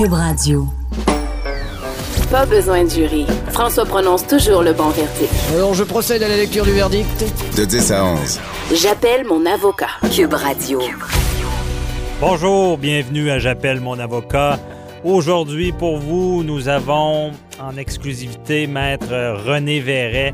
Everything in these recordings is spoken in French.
Cube Radio. Pas besoin de jury. François prononce toujours le bon verdict. Alors, je procède à la lecture du verdict. De 10 à 11. J'appelle mon avocat. Cube Radio. Bonjour, bienvenue à J'appelle mon avocat. Aujourd'hui, pour vous, nous avons en exclusivité Maître René Verret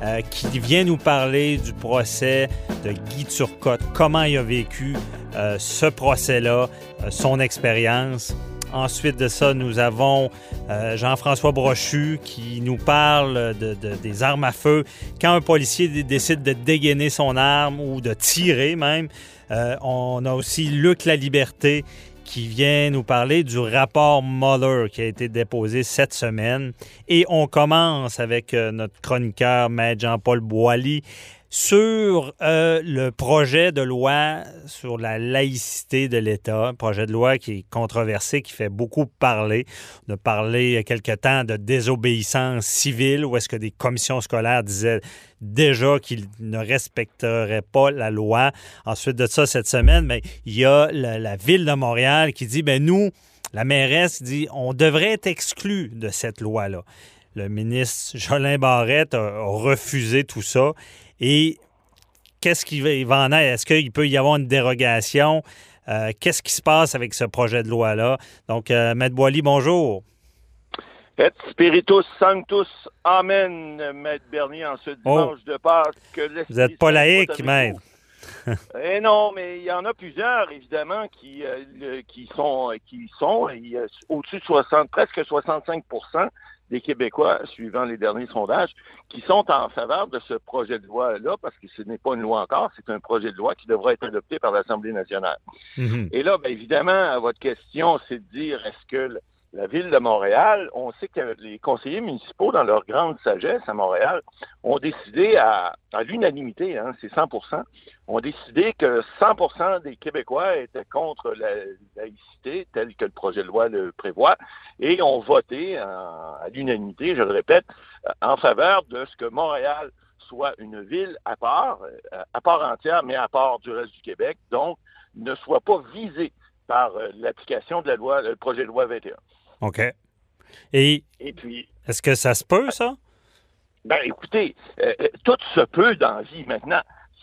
euh, qui vient nous parler du procès de Guy Turcotte, comment il a vécu euh, ce procès-là, euh, son expérience. Ensuite de ça, nous avons euh, Jean-François Brochu qui nous parle de, de- des armes à feu. Quand un policier dé- décide de dégainer son arme ou de tirer même, Euh, on a aussi Luc La Liberté qui vient nous parler du rapport Mueller qui a été déposé cette semaine. Et on commence avec euh, notre chroniqueur, Maître Jean-Paul Boilly, sur euh, le projet de loi sur la laïcité de l'État, projet de loi qui est controversé, qui fait beaucoup parler. On a parlé il y a quelque temps de désobéissance civile, où est-ce que des commissions scolaires disaient déjà qu'ils ne respecteraient pas la loi. Ensuite de ça, cette semaine, mais il y a la, ville de Montréal qui dit, ben nous, la mairesse dit, on devrait être exclu de cette loi-là. Le ministre Jolin Barrette a refusé tout ça. Et qu'est-ce qu'il va, en être? Est-ce qu'il peut y avoir une dérogation? Euh, qu'est-ce qui se passe avec ce projet de loi-là? Donc, euh, Maître Boily, bonjour. Et Spiritus Sanctus, Amen, Maître Bernier, en ce dimanche de Pâques. Que Oh. Vous n'êtes pas laïque, Maître. Eh non, mais il y en a plusieurs, évidemment, qui, euh, qui sont, qui sont au-dessus de 60, presque 65 des Québécois, suivant les derniers sondages, qui sont en faveur de ce projet de loi-là, parce que ce n'est pas une loi encore, c'est un projet de loi qui devra être adopté par l'Assemblée nationale. Mhm. Et là, bien évidemment, votre question, c'est de dire est-ce que la ville de Montréal, on sait que les conseillers municipaux, dans leur grande sagesse à Montréal, ont décidé à, à l'unanimité, hein, c'est 100% ont décidé que 100% des Québécois étaient contre la laïcité telle que le projet de loi le prévoit et ont voté à l'unanimité, je le répète, en faveur de ce que Montréal soit une ville à part, euh, à part entière, mais à part du reste du Québec, donc ne soit pas visée par euh, l'application de la loi, le projet de loi 21. OK. Et Et puis, est-ce que ça se peut, ça? Ben, écoutez, euh, euh, tout se peut dans la vie. Maintenant,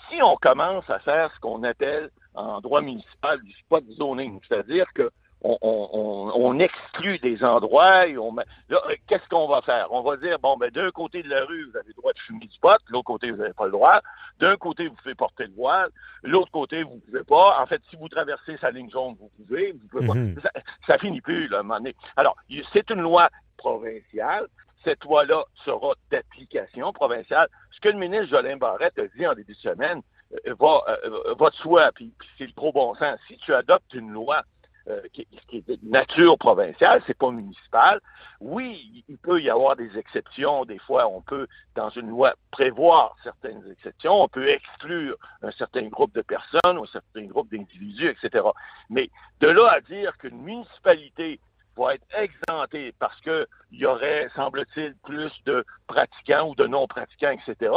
si on commence à faire ce qu'on appelle en droit municipal du spot zoning, c'est-à-dire que on, on- on- on exclut des endroits et on là, euh, qu'est-ce qu'on va faire? On va dire, bon, ben, d'un côté de la rue, vous avez le droit de fumer du pot, de l'autre côté, vous n'avez pas le droit. D'un côté, vous pouvez porter le voile, l'autre côté, vous ne pouvez pas. En fait, si vous traversez sa ligne jaune, vous pouvez, vous pouvez pas. Ça, ça finit plus, là, à un moment donné. Alors, c'est une loi provinciale. Cette loi-là sera d'application provinciale. Ce que le ministre Jolin Barrette a dit en début de semaine euh, va, euh, va de soi, puis, puis c'est le trop bon sens. Si tu adoptes une loi euh, qui, qui est de nature provinciale, c'est pas municipal. Oui, il peut y avoir des exceptions. Des fois, on peut, dans une loi, prévoir certaines exceptions. On peut exclure un certain groupe de personnes ou un certain groupe d'individus, etc. Mais de là à dire qu'une municipalité va être exemptée parce qu'il y aurait, semble-t-il, plus de pratiquants ou de non-pratiquants, etc.,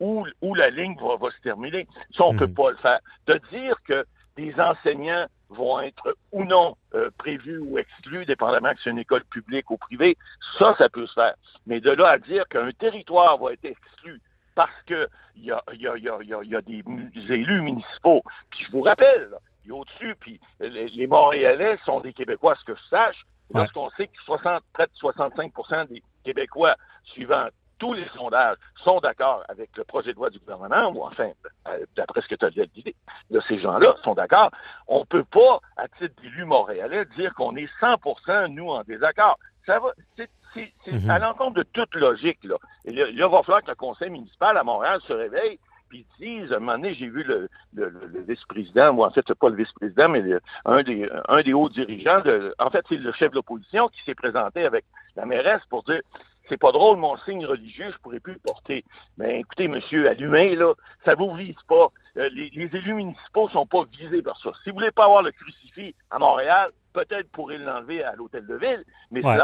où, où la ligne va, va se terminer. Ça, on ne peut Mhm. pas le faire. De dire que des enseignants vont être ou non euh, prévus ou exclus, dépendamment que c'est une école publique ou privée, ça, ça peut se faire. Mais de là à dire qu'un territoire va être exclu parce qu'il y a, il y, a, il y, a, il y, a, il y a des, élus municipaux, puis je vous rappelle, il y a au-dessus, puis les, les Montréalais sont des Québécois, à ce que je sache, lorsqu'on sait que 60, près de 65% des Québécois, suivant tous les sondages, sont d'accord avec le projet de loi du gouvernement, ou enfin, euh, d'après ce que tu as dit, de ces gens-là sont d'accord, on ne peut pas, à titre d'élu montréalais, dire qu'on est 100% nous, en désaccord. Ça va, c'est, c'est, c'est Mhm. à l'encontre de toute logique, là. Et là, il va falloir que le conseil municipal à Montréal se réveille Puis disent, à un moment donné, j'ai vu le, le, le vice-président, moi en fait, c'est pas le vice-président, mais le, un, des, un des hauts dirigeants, de, en fait, c'est le chef de l'opposition qui s'est présenté avec la mairesse pour dire c'est pas drôle, mon signe religieux, je pourrais plus le porter. Mais écoutez, monsieur, allumé, là, ça vous vise pas. Euh, les, les, élus municipaux sont pas visés par ça. Si vous voulez pas avoir le crucifix à Montréal, peut-être pourrez l'enlever à l'hôtel de ville, mais ouais.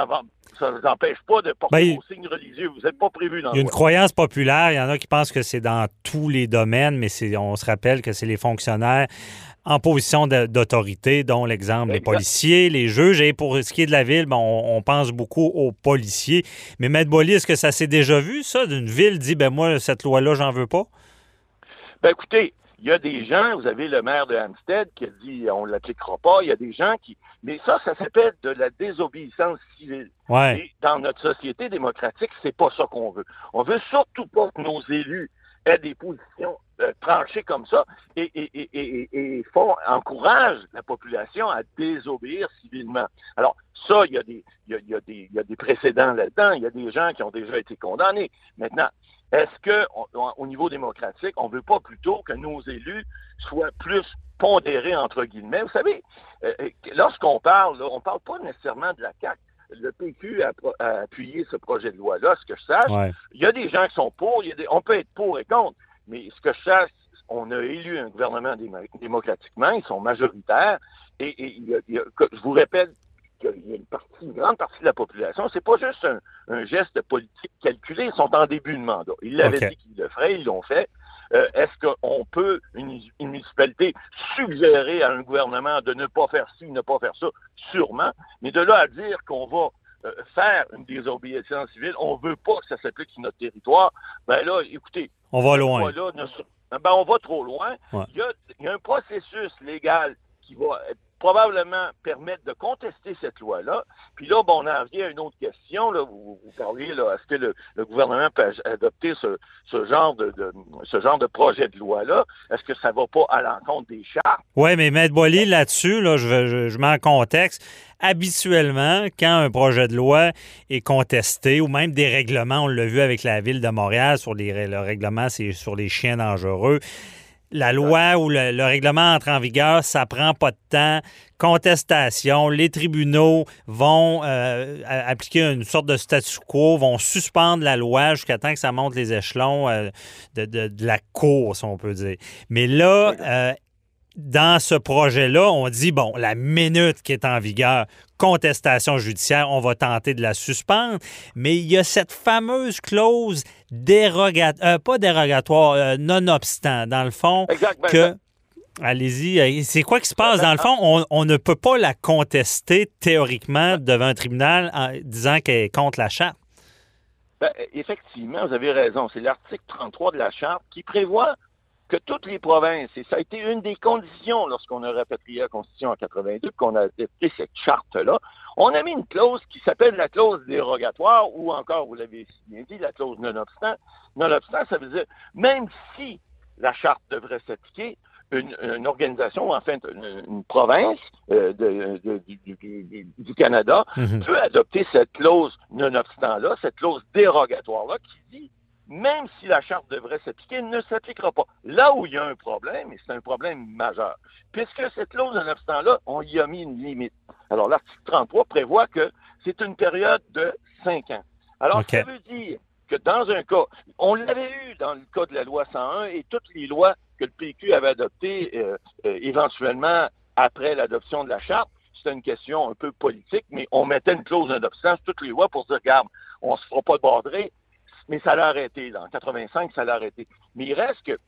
ça ne vous empêche pas de porter ben, vos signes religieux. Vous n'êtes pas prévu dans Il y a une croyance populaire. Il y en a qui pensent que c'est dans tous les domaines, mais on se rappelle que c'est les fonctionnaires en position d'autorité, dont l'exemple les policiers, les juges. Et pour ce qui est de la ville, ben, on, on, pense beaucoup aux policiers. Mais Maître Boily, est-ce que ça s'est déjà vu, ça, d'une ville dit, ben moi, cette loi-là, j'en veux pas? Ben écoutez, il y a des gens, vous avez le maire de Hampstead qui a dit on ne l'appliquera pas. Il y a des gens qui. Mais ça, ça s'appelle de la désobéissance civile. Ouais. Et dans notre société démocratique, c'est pas ça qu'on veut. On veut surtout pas que nos élus aient des positions euh, tranchées comme ça et, et, et, et, et font, encouragent la population à désobéir civilement. Alors, ça, il y a des, il y a, il y a des, il y a des précédents là-dedans. Il y a des gens qui ont déjà été condamnés. Maintenant, est-ce que, au niveau démocratique, on ne veut pas plutôt que nos élus soient plus pondérés, entre guillemets? Vous savez, euh, lorsqu'on parle, là, on ne parle pas nécessairement de la CAQ. Le PQ a, a, appuyé ce projet de loi-là, ce que je sache. Ouais. Il y a des gens qui sont pour, il y a des, on peut être pour et contre, mais ce que je sache, on a élu un gouvernement démocratiquement, ils sont majoritaires, et, et il y a, il y a, je vous répète il y a une partie, une grande partie de la population, c'est pas juste un, un, geste politique calculé, ils sont en début de mandat. Ils l'avaient okay. dit qu'ils le feraient, ils l'ont fait. Euh, Est-ce qu'on peut, une, une, municipalité, suggérer à un gouvernement de ne pas faire ci, ne pas faire ça? Sûrement. Mais de là à dire qu'on va euh, faire une désobéissance civile, on veut pas que ça s'applique sur notre territoire, ben là, écoutez. On va loin. Là, ben on va trop loin. Ouais. Il, y a, il y a un processus légal qui va être probablement permettre de contester cette loi-là. Puis là, bon, on en revient à une autre question. Là. Vous, parliez, là, est-ce que le, gouvernement peut adopter ce, genre de, projet de loi-là? Est-ce que ça ne va pas à l'encontre des chartes? Oui, mais Maître Boily, là-dessus, là, je, je, je mets en contexte. Habituellement, quand un projet de loi est contesté, ou même des règlements, on l'a vu avec la Ville de Montréal, sur les, le règlement, c'est sur les chiens dangereux, la loi ou le, le, règlement entre en vigueur, ça prend pas de temps. Contestation, les tribunaux vont euh, appliquer une sorte de statu quo, vont suspendre la loi jusqu'à temps que ça monte les échelons euh, de, de, de, la cour, si on peut dire. Mais là, euh, dans ce projet-là, on dit, bon, la minute qui est en vigueur, contestation judiciaire, on va tenter de la suspendre, mais il y a cette fameuse clause dérogatoire, euh, pas dérogatoire, euh, nonobstant, dans le fond, Exactement. que... Allez-y. C'est quoi qui se passe? Dans le fond, on, on, ne peut pas la contester théoriquement devant un tribunal en disant qu'elle est contre la charte. Ben, effectivement, vous avez raison. C'est l'article 33 de la charte qui prévoit que toutes les provinces, et ça a été une des conditions lorsqu'on a rapatrié la Constitution en 82, qu'on a adopté cette charte-là, on a mis une clause qui s'appelle la clause dérogatoire, ou encore, vous l'avez bien dit, la clause nonobstant. Nonobstant, ça veut dire, même si la charte devrait s'appliquer, une, une, organisation, enfin une, une province euh, de, de, du, du, du, Canada mm -hmm. peut adopter cette clause nonobstant-là, cette clause dérogatoire-là, qui dit même si la charte devrait s'appliquer, elle ne s'appliquera pas. Là où il y a un problème, et c'est un problème majeur, puisque cette clause nonobstant-là, on y a mis une limite. Alors, l'article 33 prévoit que c'est une période de cinq ans. Alors, okay. ça veut dire que dans un cas, on l'avait eu dans le cas de la loi 101 et toutes les lois que le PQ avait adoptées euh, euh, éventuellement après l'adoption de la charte, c'était une question un peu politique, mais on mettait une clause sur toutes les lois pour dire, regarde, on se fera pas border, mais ça l'a arrêté. En 85, ça l'a arrêté. Mais il reste que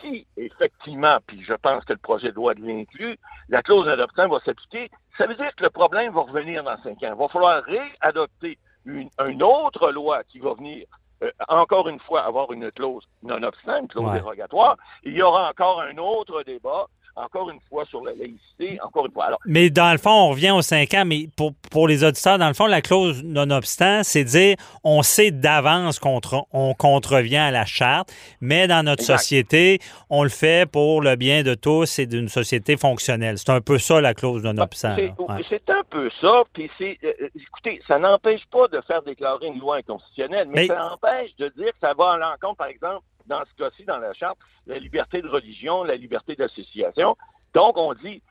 si, effectivement, puis je pense que le projet de loi l'inclut, la clause d'adoption va s'appliquer, ça veut dire que le problème va revenir dans cinq ans. Il va falloir réadopter une, une autre loi qui va venir euh, encore une fois, avoir une clause non-obstant, une clause ouais. dérogatoire. Il y aura encore un autre débat encore une fois sur la laïcité, encore une fois. Alors, mais dans le fond, on revient aux cinq ans, mais pour, pour les auditeurs, dans le fond, la clause nonobstant, c'est dire on sait d'avance qu'on on contrevient à la charte, mais dans notre exact. société, on le fait pour le bien de tous et d'une société fonctionnelle. C'est un peu ça, la clause nonobstant. C'est ouais. un peu ça, puis c'est, euh, écoutez, ça n'empêche pas de faire déclarer une loi inconstitutionnelle, mais, mais, ça empêche de dire que ça va à l'encontre, par exemple, dans ce cas-ci, dans la charte, la liberté de religion, la liberté d'association. Donc, on dit,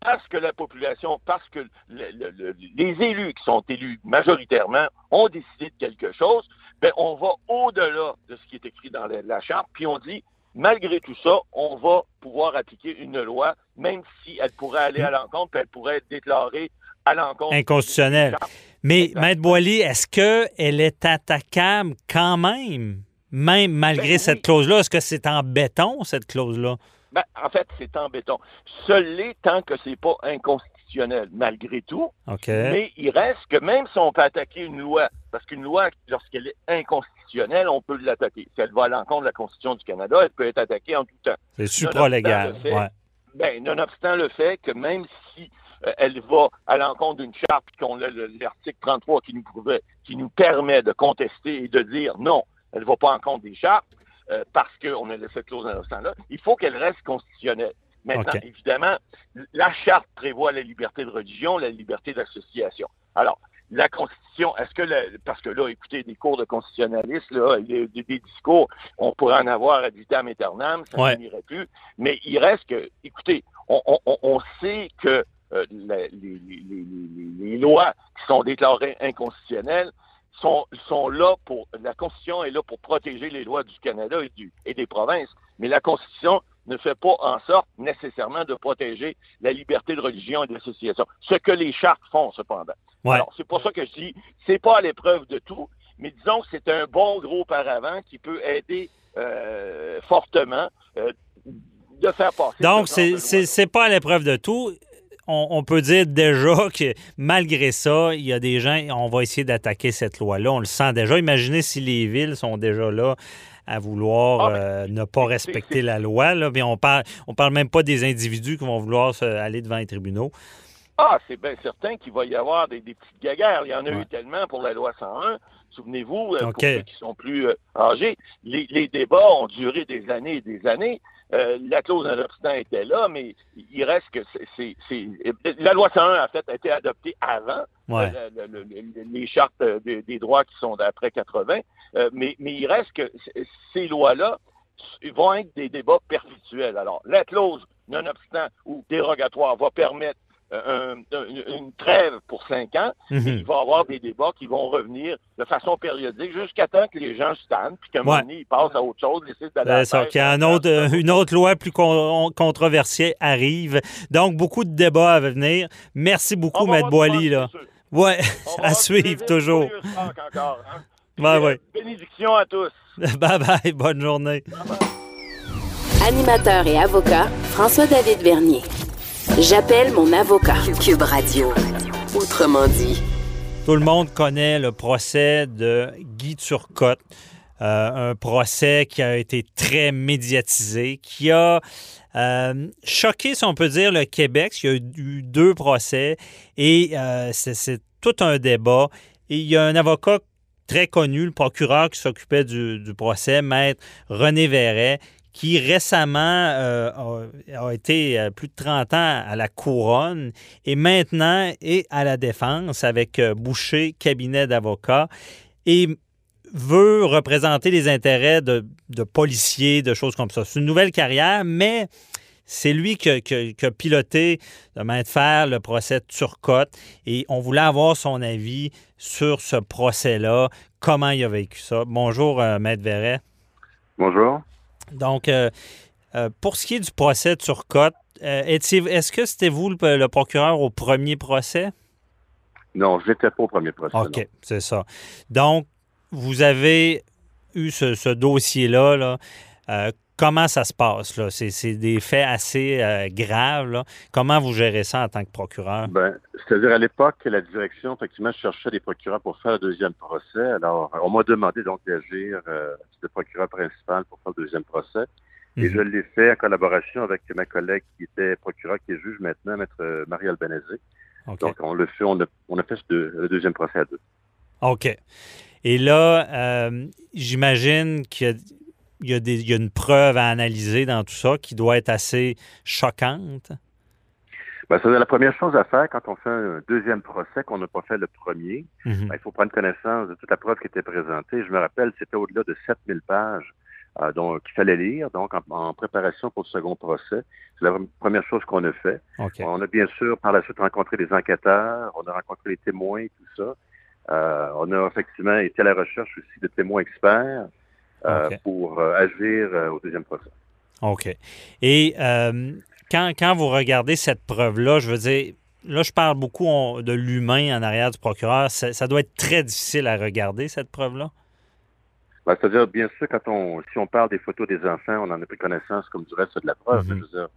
parce que la population, parce que les élus qui sont élus majoritairement ont décidé de quelque chose, ben, on va au-delà de ce qui est écrit dans la, charte, puis on dit, malgré tout ça, on va pouvoir appliquer une loi, même si elle pourrait aller à l'encontre, puis elle pourrait être déclarée à l'encontre. Inconstitutionnelle. Mais, Maître Boily, est-ce qu'elle est attaquable quand même, même malgré Ben cette clause-là? Est-ce que c'est en béton, cette clause-là? Ben, en fait, c'est en béton. Seul l'est tant que c'est pas inconstitutionnel, malgré tout. Mais il reste que même si on peut attaquer une loi, parce qu'une loi, lorsqu'elle est inconstitutionnelle, on peut l'attaquer. Si elle va à l'encontre de la Constitution du Canada, elle peut être attaquée en tout temps. C'est supralégal. Nonobstant le fait- Ouais. Ben, nonobstant le fait que même si euh, elle va à l'encontre d'une charte, qu'on l'article 33 qui nous, prouvait- qui nous permet de contester et de dire non, elle ne va pas en compte des chartes, euh, parce qu'on a cette clause nonobstant-là, il faut qu'elle reste constitutionnelle. Maintenant, évidemment, la charte prévoit la liberté de religion, la liberté d'association. Alors, la Constitution, est-ce que, la- parce que là, écoutez, des cours de constitutionnalistes, là, des, discours, on pourrait en avoir ad vitam aeternam, ça Ouais. finirait plus, mais il reste que, écoutez, on, on- on- sait que euh, les- les- les- les lois qui sont déclarées inconstitutionnelles sont, sont là pour, la Constitution est là pour protéger les lois du Canada et, du, et des provinces, mais la Constitution ne fait pas en sorte nécessairement de protéger la liberté de religion et d'association. Ce que les chartes font, cependant. Ouais. Alors, c'est pour ça que je dis, c'est pas à l'épreuve de tout, mais disons que c'est un bon gros paravent qui peut aider euh, fortement euh, de faire passer. Donc, ce c'est- c'est pas à l'épreuve de tout. On, on peut dire déjà que malgré ça, il y a des gens, on va essayer d'attaquer cette loi-là. On le sent déjà. Imaginez si les villes sont déjà là à vouloir Ah, euh, ne pas respecter la loi. Là. On parle, on parle même pas des individus qui vont vouloir se- aller devant les tribunaux. Ah, c'est bien certain qu'il va y avoir des, des petites gaguerres. Il y en a Ouais. eu tellement pour la loi 101. Souvenez-vous, euh, pour ceux qui sont plus euh, âgés, les, les débats ont duré des années et des années. Euh, la clause nonobstant était là, mais il reste que c'est, la loi 101 en fait a été adoptée avant Ouais. euh, le- le- le- les chartes euh, des, des droits qui sont d'après 80, euh, mais, mais il reste que ces lois-là vont être des débats perpétuels. Alors, la clause nonobstant ou dérogatoire va permettre un- un- une trêve pour cinq ans, Mhm. il va y avoir des débats qui vont revenir de façon périodique jusqu'à temps que les gens se tannent, puis qu'à un Ouais. moment donné, ils passent à autre chose, la ça, qu'il y a un autre, une autre loi plus con- controversée arrive. Donc, beaucoup de débats à venir. Merci beaucoup, Maître Boily. Là. Ouais, à suivre toujours. encore, hein. Ouais, euh, ouais. Bénédictions à tous. Bye bye, bonne journée. Animateur et avocat, François-David Vernier. J'appelle mon avocat. Cube Radio. Autrement dit. Tout le monde connaît le procès de Guy Turcotte. Euh, un procès qui a été très médiatisé, qui a euh, choqué, si on peut dire, le Québec. Il y a eu deux procès et euh, c'est- tout un débat. Et il y a un avocat très connu, le procureur qui s'occupait du procès, maître René Verret, qui récemment euh, a, été euh, plus de 30 ans à la couronne et maintenant est à la défense avec euh, Boucher, cabinet d'avocats, et veut représenter les intérêts de, policiers, de choses comme ça. C'est une nouvelle carrière, mais c'est lui qui a, piloté de main de fer le procès de Turcotte et on voulait avoir son avis sur ce procès-là, comment il a vécu ça. Bonjour, Maître Verret. Bonjour. Donc, euh, euh, pour ce qui est du procès de Turcotte, euh, est-ce que c'était vous le, le procureur au premier procès? Non, je n'étais pas au premier procès. OK, c'est ça. Donc, vous avez eu ce, ce dossier-là. Là. Comment ça se passe? Là? C'est, des faits assez euh, graves. Là. Comment vous gérez ça en tant que procureur? Ben, c'est-à-dire à l'époque, la direction, effectivement, cherchait des procureurs pour faire le deuxième procès. Alors, on m'a demandé donc d'agir euh, le procureur principal pour faire le deuxième procès. Et Mhm. je l'ai fait en collaboration avec ma collègue qui était procureur, qui est juge maintenant, maître euh, Marie Albanese. Donc, on le fait, on a, on a fait ce deux- le deuxième procès à deux. OK. Et là, euh, j'imagine qu'il y a, il y a des- il y a une preuve à analyser dans tout ça qui doit être assez choquante? Ben, c'est la première chose à faire quand on fait un deuxième procès qu'on n'a pas fait le premier. Mhm. Ben, il faut prendre connaissance de toute la preuve qui était présentée. Je me rappelle, c'était au-delà de 7000 pages euh, donc qu'il fallait lire, donc en, préparation pour le second procès. C'est la première chose qu'on a fait. On a bien sûr par la suite rencontré des enquêteurs, on a rencontré les témoins, tout ça. Euh, on a effectivement été à la recherche aussi de témoins experts euh, pour agir au deuxième procès. OK. Et quand, quand vous regardez cette preuve-là, je veux dire, là, je parle beaucoup de l'humain en arrière du procureur. Ça, doit être très difficile à regarder, cette preuve-là? Ben, c'est-à-dire, bien sûr, quand on, si on parle des photos des enfants, on en a pris connaissance comme du reste de la preuve. Mhm. Dire,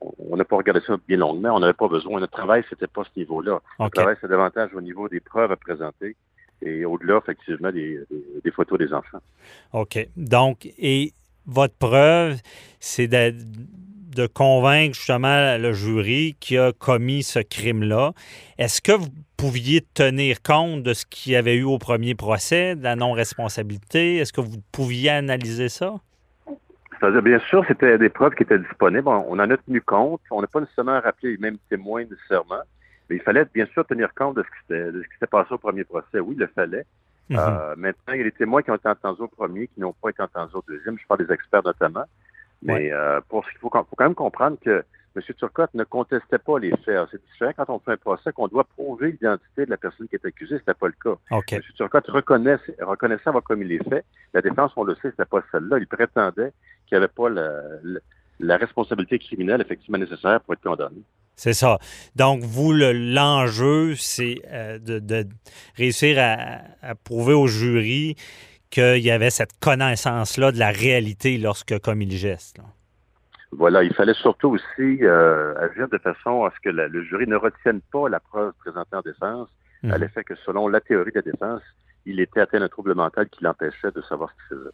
on n'a pas regardé ça bien longuement. On n'avait pas besoin. Notre travail, c'était pas ce niveau-là. Notre travail, c'est davantage au niveau des preuves à présenter et au-delà, effectivement, des, photos des enfants. OK. Donc, et votre preuve, c'est de, de convaincre justement le jury qui a commis ce crime-là. Est-ce que vous pouviez tenir compte de ce qu'il y avait eu au premier procès, de la non-responsabilité? Est-ce que vous pouviez analyser ça? Bien sûr, c'était des preuves qui étaient disponibles. On en a tenu compte. On n'a pas nécessairement rappelé les mêmes témoins nécessairement. Mais il fallait bien sûr tenir compte de ce qui s'était passé au premier procès. Oui, il le fallait. Mhm. Euh, maintenant, il y a des témoins qui ont été entendus au premier, qui n'ont pas été entendus au deuxième. Je parle des experts notamment. Mais euh, pour ce qu'il faut, faut, quand même comprendre que M. Turcotte ne contestait pas les faits. C'est différent quand on fait un procès qu'on doit prouver l'identité de la personne qui est accusée. C'était pas le cas. M. Turcotte reconnaissait, reconnaissait avoir commis les faits. La défense, on le sait, c'était pas celle-là. Il prétendait qu'il n'y avait pas la, responsabilité criminelle effectivement nécessaire pour être condamné. C'est ça. Donc, vous, l'enjeu, c'est euh, de, réussir à, à, prouver au jury qu'il y avait cette connaissance-là de la réalité lorsque commis le geste. Voilà, il fallait surtout aussi euh, agir de façon à ce que le jury ne retienne pas la preuve présentée en défense, à mhm. l'effet que selon la théorie de la défense, il était atteint d'un trouble mental qui l'empêchait de savoir ce qu'il faisait.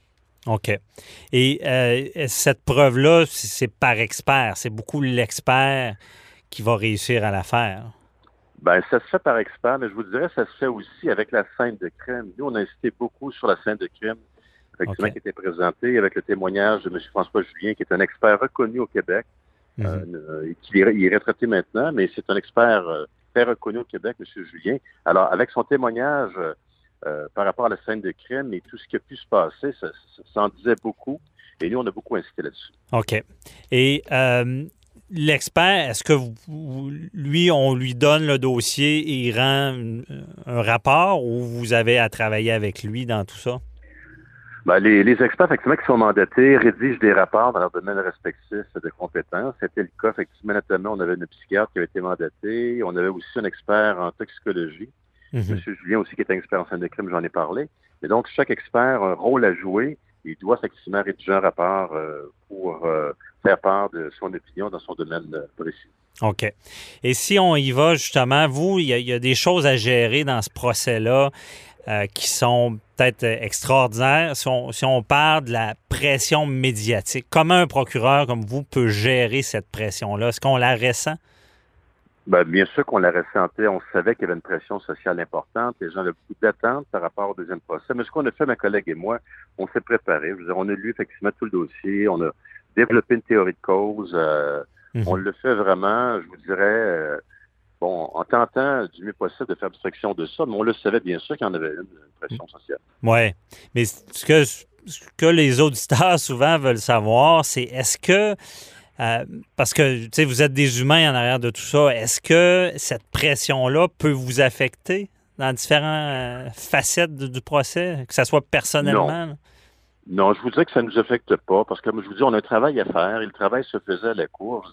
OK. Et euh, cette preuve-là, c'est par expert. C'est beaucoup l'expert qui va réussir à la faire? Ben, ça se fait par expert, mais je vous dirais, ça se fait aussi avec la scène de crime. Nous, on a insisté beaucoup sur la scène de crime, effectivement, qui était présentée avec le témoignage de M. François Julien, qui est un expert reconnu au Québec, mhm. euh, qui est, il est retraité maintenant, mais c'est un expert euh, très reconnu au Québec, M. Julien. Alors, avec son témoignage euh, par rapport à la scène de crime et tout ce qui a pu se passer, ça, ça en disait beaucoup. Et nous, on a beaucoup insisté là-dessus. OK. Et l'expert, est-ce que vous, lui, on lui donne le dossier et il rend un, rapport ou vous avez à travailler avec lui dans tout ça? Ben, les, experts, effectivement, qui sont mandatés, rédigent des rapports dans leur domaine respectif de compétences. C'était le cas, effectivement, notamment, on avait une psychiatre qui avait été mandatée. On avait aussi un expert en toxicologie. Mhm. M. Julien aussi, qui est un expert en scène de crime, j'en ai parlé. Et donc, chaque expert a un rôle à jouer. Il doit effectivement rédiger un rapport euh, pour euh, faire part de son opinion dans son domaine euh, précis. OK. Et si on y va, justement, vous, il y, a des choses à gérer dans ce procès-là qui sont peut-être extraordinaires. Si on, si on, parle de la pression médiatique, comment un procureur comme vous peut gérer cette pression-là? Est-ce qu'on la ressent? Bien, bien sûr qu'on la ressentait. On savait qu'il y avait une pression sociale importante. Les gens avaient beaucoup d'attentes par rapport au deuxième procès. Mais ce qu'on a fait, ma collègue et moi, on s'est préparé. Je veux dire, on a lu effectivement tout le dossier. On a développer une théorie de cause. Euh, mhm. On le fait vraiment, je vous dirais, euh, bon, en tentant du mieux possible de faire abstraction de ça, mais on le savait bien sûr qu'il y en avait une, pression sociale. Oui, mais ce que, ce que les auditeurs souvent veulent savoir, c'est est-ce que euh, parce que vous êtes des humains en arrière de tout ça. Est-ce que cette pression-là peut vous affecter dans différentes facettes du procès, que ce soit personnellement? Non, je vous dirais que ça ne nous affecte pas parce que, comme je vous dis, on a un travail à faire et le travail se faisait à la cour.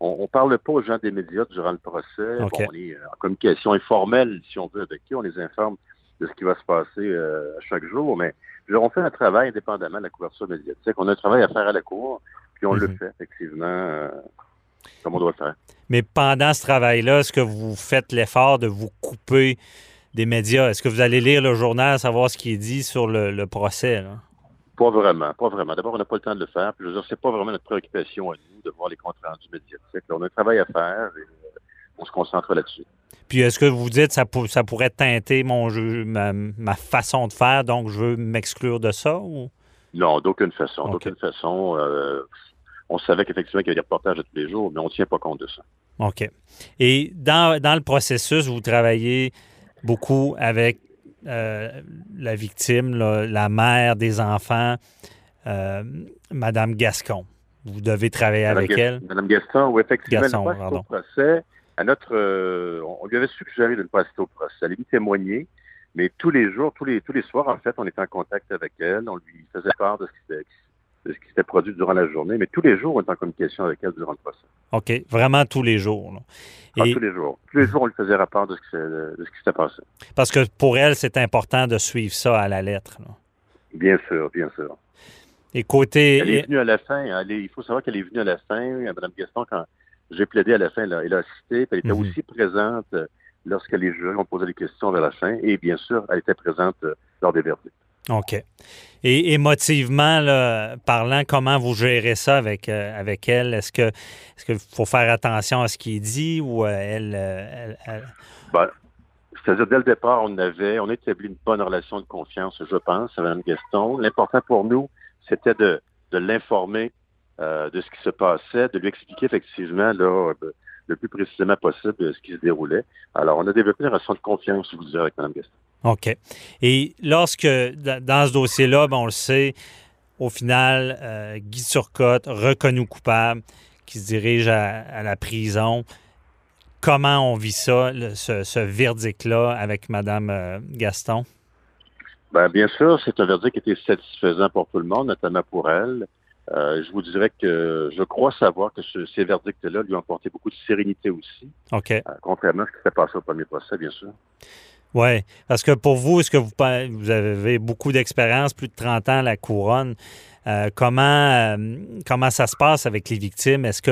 on ne parle pas aux gens des médias durant le procès. on est en communication informelle, si on veut, avec eux. On les informe de ce qui va se passer euh, chaque jour. Mais on fait un travail indépendamment de la couverture médiatique. On a un travail à faire à la cour, puis on le mhm. fait, effectivement, euh, comme on doit le faire. Mais pendant ce travail-là, est-ce que vous faites l'effort de vous couper des médias? Est-ce que vous allez lire le journal, savoir ce qui est dit sur le, le procès? Là? Pas vraiment, pas vraiment. D'abord, on n'a pas le temps de le faire. Puis, je veux dire, c'est pas vraiment notre préoccupation à nous de voir les comptes rendus médiatiques. on a un travail à faire et euh, on se concentre là-dessus. Puis, est-ce que vous dites que ça, ça pourrait teinter mon jeu, ma, façon de faire, donc je veux m'exclure de ça ou? Non, d'aucune façon. D'aucune façon. Euh, on savait qu'effectivement qu'il y avait des reportages de tous les jours, mais on ne tient pas compte de ça. OK. Et dans, dans le processus, vous travaillez beaucoup avec euh, la victime, la mère des enfants. euh, Madame Gascon. Vous devez travailler Madame avec elle. Madame Gaston, oui, effectivement, Gaston, elle au procès. À notre, euh, on lui avait suggéré de ne pas assister au procès. Elle lui témoigner, mais tous les jours, tous les, tous les soirs, en fait, on était en contact avec elle. On lui faisait part de ce qui s'était- de ce qui s'était produit durant la journée, mais tous les jours, on était en communication avec elle durant le procès. OK, vraiment tous les jours. là. Ah, tous les jours. Tous les jours, on lui faisait rapport de ce qui s'était passé. parce que pour elle, c'est important de suivre ça à la lettre. là. Bien sûr, bien sûr. Et côté. Elle est venue à la fin. Elle est- il faut savoir qu'elle est venue à la fin. Mme Gaston, quand j'ai plaidé à la fin, elle a, elle a assisté. puis Elle était Mhm. aussi présente euh, lorsque les jurys ont posé des questions vers la fin. Et bien sûr, elle était présente euh, lors des verdicts. OK. Et émotivement, là, parlant, comment vous gérez ça avec, euh, avec elle? Est-ce que est-ce qu'il faut faire attention à ce qui est dit ou euh, elle, elle- elle- Ben, C'est-à-dire, dès le départ, on avait, on a établi une bonne relation de confiance, je pense, à Mme Gaston. L'important pour nous, c'était de, de l'informer euh, de ce qui se passait, de lui expliquer effectivement là, le plus précisément possible euh, ce qui se déroulait. Alors, on a développé une relation de confiance, je vous dirais, avec Mme Gaston. OK. Et lorsque, dans ce dossier-là, ben, on le sait, au final, euh, Guy Turcotte, reconnu coupable, qui se dirige à, à la prison, comment on vit ça, le- ce, ce verdict-là avec Mme euh, Gaston? Ben, bien sûr, c'est un verdict qui était satisfaisant pour tout le monde, notamment pour elle. Euh, je vous dirais que je crois savoir que ce- ces verdicts-là lui ont apporté beaucoup de sérénité aussi, OK. euh, contrairement à ce qui s'est passé au premier procès, bien sûr. Oui, parce que pour vous, est-ce que vous, vous avez beaucoup d'expérience, plus de 30 ans à la couronne? Euh, comment, comment ça se passe avec les victimes? Est-ce que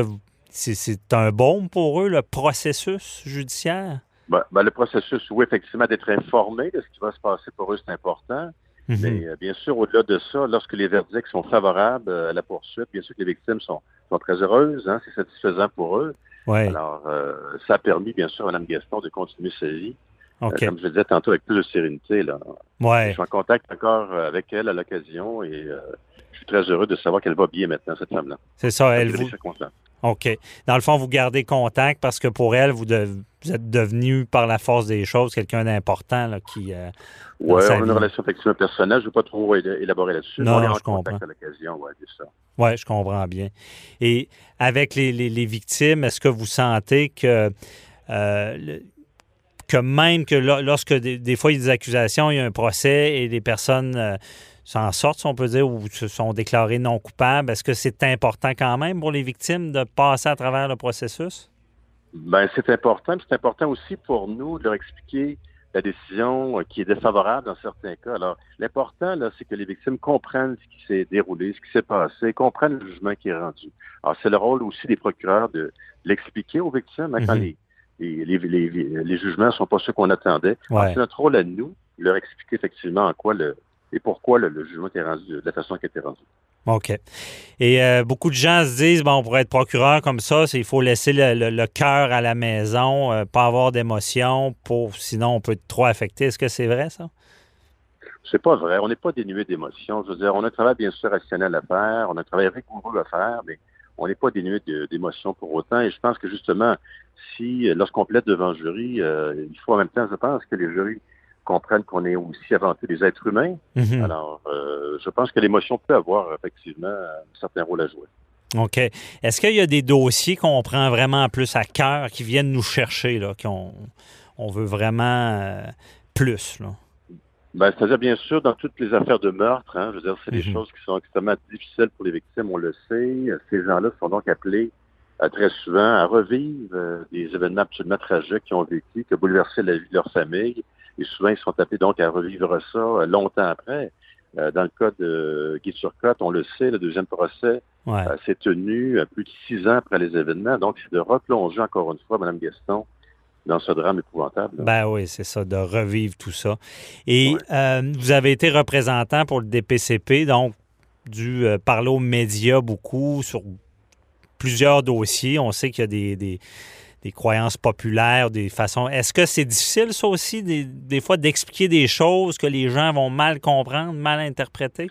c'est, c'est un baume pour eux, le processus judiciaire? Ben, ben, le processus, oui, effectivement, d'être informé de ce qui va se passer pour eux, c'est important. Mhm. Mais euh, bien sûr, au-delà de ça, lorsque les verdicts sont favorables euh, à la poursuite, bien sûr que les victimes sont, sont très heureuses, hein, c'est satisfaisant pour eux. Oui, Alors, euh, ça a permis, bien sûr, à Mme Gaston de continuer sa vie, euh, OK. comme je le disais tantôt, avec plus de sérénité. Là. Je Ouais. suis en contact encore avec elle à l'occasion et je suis très heureux de savoir qu'elle va bien maintenant, cette femme-là. C'est ça, elle vous. OK. Dans le fond, vous gardez contact parce que pour elle, vous, de- vous êtes devenu, par la force des choses, quelqu'un d'important là, qui. euh, sa on a une relation effectivement personnelle. Je ne veux pas trop éla- élaborer là-dessus. Non, on est non, en je comprends. à l'occasion, ouais, ça. Oui, je comprends bien. Et avec les, les- les victimes, est-ce que vous sentez que, euh, le- que même que lo- lorsque des, des fois il y a des accusations, il y a un procès et les personnes euh, s'en sortent, si on peut dire, ou se sont déclarées non coupables, est-ce que c'est important quand même pour les victimes de passer à travers le processus? Ben, c'est important. C'est important aussi pour nous de leur expliquer la décision euh, qui est défavorable dans certains cas. Alors, l'important, là, c'est que les victimes comprennent ce qui s'est déroulé, ce qui s'est passé, comprennent le jugement qui est rendu. Alors, c'est le rôle aussi des procureurs de l'expliquer aux victimes hein, quand Mhm. les, les, jugements ne sont pas ceux qu'on attendait. C'est notre rôle à nous de leur expliquer effectivement en quoi le et pourquoi le, le jugement est rendu de la façon qui a été rendu. OK. Et euh, beaucoup de gens se disent, bon, pour être procureur comme ça, il faut laisser le, le- le cœur à la maison, euh, pas avoir d'émotion, pour sinon on peut être trop affecté. Est-ce que c'est vrai, ça? C'est pas vrai. On n'est pas dénué d'émotions. Je veux dire, on a un travail bien sûr rationnel à faire, on a un travail rigoureux à faire, mais on n'est pas dénué d'émotions pour autant. Et je pense que justement, si euh, lorsqu'on plaide devant le jury, euh, il faut en même temps, je pense, que les jurys comprennent qu'on est aussi avant tout des êtres humains. Mhm. Alors, euh, je pense que l'émotion peut avoir effectivement un certain rôle à jouer. OK. Est-ce qu'il y a des dossiers qu'on prend vraiment plus à cœur, qui viennent nous chercher, là, qu'on on veut vraiment euh, plus, là? Ben, c'est-à-dire, bien sûr, dans toutes les affaires de meurtre, hein, je veux dire, c'est des Mhm. choses qui sont extrêmement difficiles pour les victimes, on le sait. Ces gens-là sont donc appelés euh, très souvent à revivre euh, des événements absolument tragiques qu'ils ont vécu, qui ont bouleversé la vie de leur famille. Et souvent, ils sont appelés donc à revivre ça euh, longtemps après. Euh, dans le cas de Guy Turcotte, on le sait, le deuxième procès Ouais. euh, s'est tenu euh, plus de six ans après les événements. Donc, c'est de replonger encore une fois Mme Gaston dans ce drame épouvantable. là. Ben oui, c'est ça, de revivre tout ça. Et vous avez été représentant pour le DPCP, donc dû parler aux médias beaucoup sur plusieurs dossiers. On sait qu'il y a des, des- des croyances populaires, des façons. Est-ce que c'est difficile, ça aussi, des, des fois, d'expliquer des choses que les gens vont mal comprendre, mal interpréter?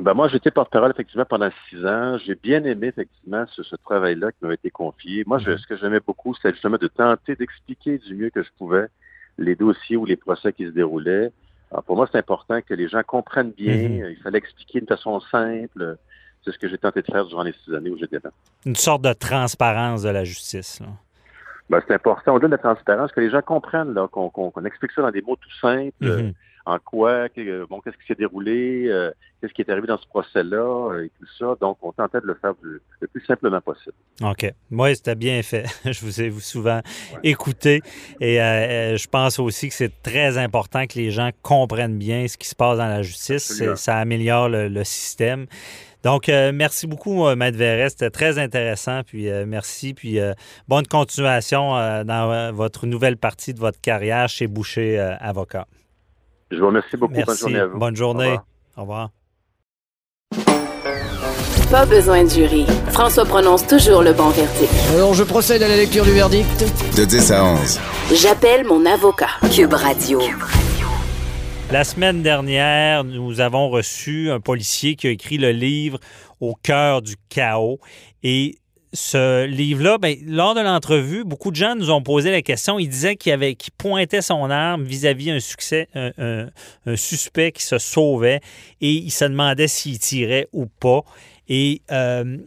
Ben moi, j'étais porte-parole effectivement pendant six ans. J'ai bien aimé effectivement ce, ce travail-là qui m'a été confié. Moi, je- Mhm. ce que j'aimais beaucoup, c'était justement de tenter d'expliquer du mieux que je pouvais les dossiers ou les procès qui se déroulaient. Alors, pour moi, c'est important que les gens comprennent bien. Mhm. Il fallait expliquer de façon simple. C'est ce que j'ai tenté de faire durant les six années où j'étais là. Une sorte de transparence de la justice. là. Ben, c'est important, au-delà de la transparence, que les gens comprennent, là, qu'on, qu'on- qu'on explique ça dans des mots tout simples. euh, Mhm. en quoi, que- bon, qu'est-ce qui s'est déroulé, euh, qu'est-ce qui est arrivé dans ce procès-là, euh, et tout ça. Donc, on tentait de le faire du- le plus simplement possible. OK. Moi, c'était bien fait. je vous ai souvent écouté. Et euh, euh, je pense aussi que c'est très important que les gens comprennent bien ce qui se passe dans la justice. Ça améliore le, le système. Donc, euh, merci beaucoup, euh, Maître Verret. C'était très intéressant. Puis, euh, merci. Puis, euh, bonne continuation euh, dans euh, votre nouvelle partie de votre carrière chez Boucher euh, Avocat. Je vous remercie beaucoup. Bonne Merci. journée à vous. Bonne journée. Au revoir. Au revoir. Pas besoin de jury. François prononce toujours le bon verdict. Alors, je procède à la lecture du verdict. De 10 à 11. J'appelle mon avocat. Cube Radio. La semaine dernière, nous avons reçu un policier qui a écrit le livre Au cœur du chaos. Et ce livre-là, ben, lors de l'entrevue, beaucoup de gens nous ont posé la question. Il disait qu'il pointait son arme vis-à-vis un- un suspect qui se sauvait et il se demandait s'il tirait ou pas. Et euh,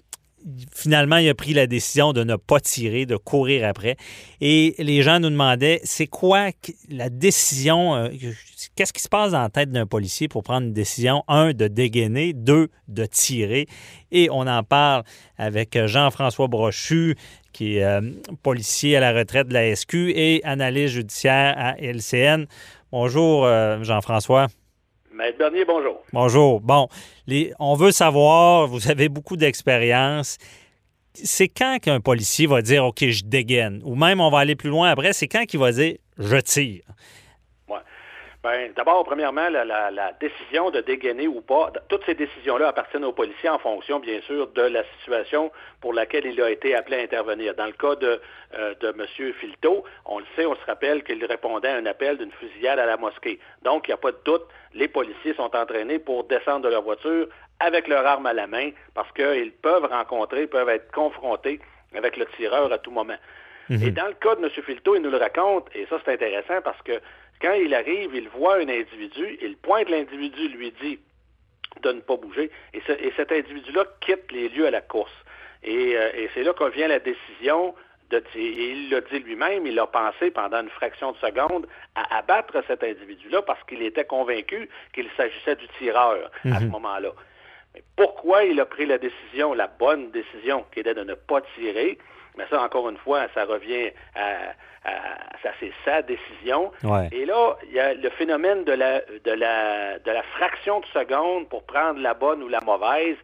finalement, il a pris la décision de ne pas tirer, de courir après. Et les gens nous demandaient, c'est quoi la décision, euh, qu'est-ce qui se passe dans la tête d'un policier pour prendre une décision, un, de dégainer, deux, de tirer? Et on en parle avec Jean-François Brochu, qui est euh, policier à la retraite de la SQ et analyste judiciaire à LCN. Bonjour, euh, Jean-François. Bernier, bonjour. Bonjour. Bon, on veut savoir, vous avez beaucoup d'expérience. C'est quand qu'un policier va dire OK, je dégaine, ou même on va aller plus loin après, c'est quand qu'il va dire je tire? Ben, D'abord, premièrement, la, la- la décision de dégainer ou pas, toutes ces décisions-là appartiennent aux policiers en fonction, bien sûr, de la situation pour laquelle il a été appelé à intervenir. Dans le cas de, euh, de M. Filto, on le sait, on se rappelle qu'il répondait à un appel d'une fusillade à la mosquée. Donc, il n'y a pas de doute, les policiers sont entraînés pour descendre de leur voiture avec leur arme à la main parce qu'ils peuvent rencontrer, peuvent être confrontés avec le tireur à tout moment. Et dans le cas de M. Filto, il nous le raconte, et ça c'est intéressant parce que quand il arrive, il voit un individu, il pointe l'individu, lui dit de ne pas bouger, et, ce- et cet individu-là quitte les lieux à la course. Et, euh, et c'est là qu'on vient la décision de et il l'a dit lui-même, il a pensé pendant une fraction de seconde à abattre cet individu-là parce qu'il était convaincu qu'il s'agissait du tireur à ce moment-là. Mais pourquoi il a pris la décision, la bonne décision, qui était de ne pas tirer? Mais ça, encore une fois, ça revient à, à- ça, c'est sa décision. Ouais. Et là, il y a le phénomène de la, de la, de la fraction de seconde pour prendre la bonne ou la mauvaise.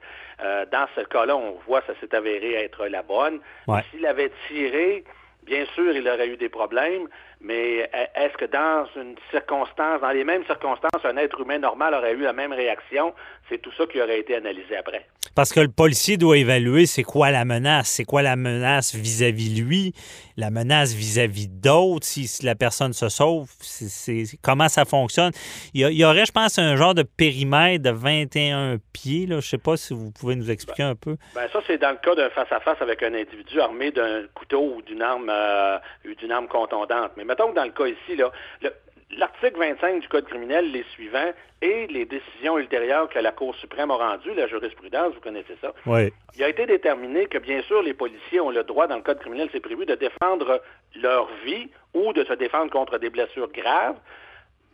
Euh, dans ce cas-là, on voit ça s'est avéré être la bonne. Ouais. S'il avait tiré, bien sûr, il aurait eu des problèmes, mais euh, est-ce que dans une circonstance, dans les mêmes circonstances, un être humain normal aurait eu la même réaction? C'est tout ça qui aurait été analysé après. Parce que le policier doit évaluer c'est quoi la menace, c'est quoi la menace vis-à-vis lui, la menace vis-à-vis d'autres, si, si la personne se sauve, c'est, comment ça fonctionne. Il y, aurait, je pense, un genre de périmètre de 21 pieds, là. je sais pas si vous pouvez nous expliquer un peu. Ben ça, c'est dans le cas d'un face-à-face avec un individu armé d'un couteau ou d'une arme euh, d'une arme contondante. Mais mettons que dans le cas ici, là, le- l'article 25 du Code criminel, les suivants, et les décisions ultérieures que la Cour suprême a rendues, la jurisprudence, vous connaissez ça, Oui. il a été déterminé que, bien sûr, les policiers ont le droit, dans le Code criminel, c'est prévu, de défendre leur vie ou de se défendre contre des blessures graves,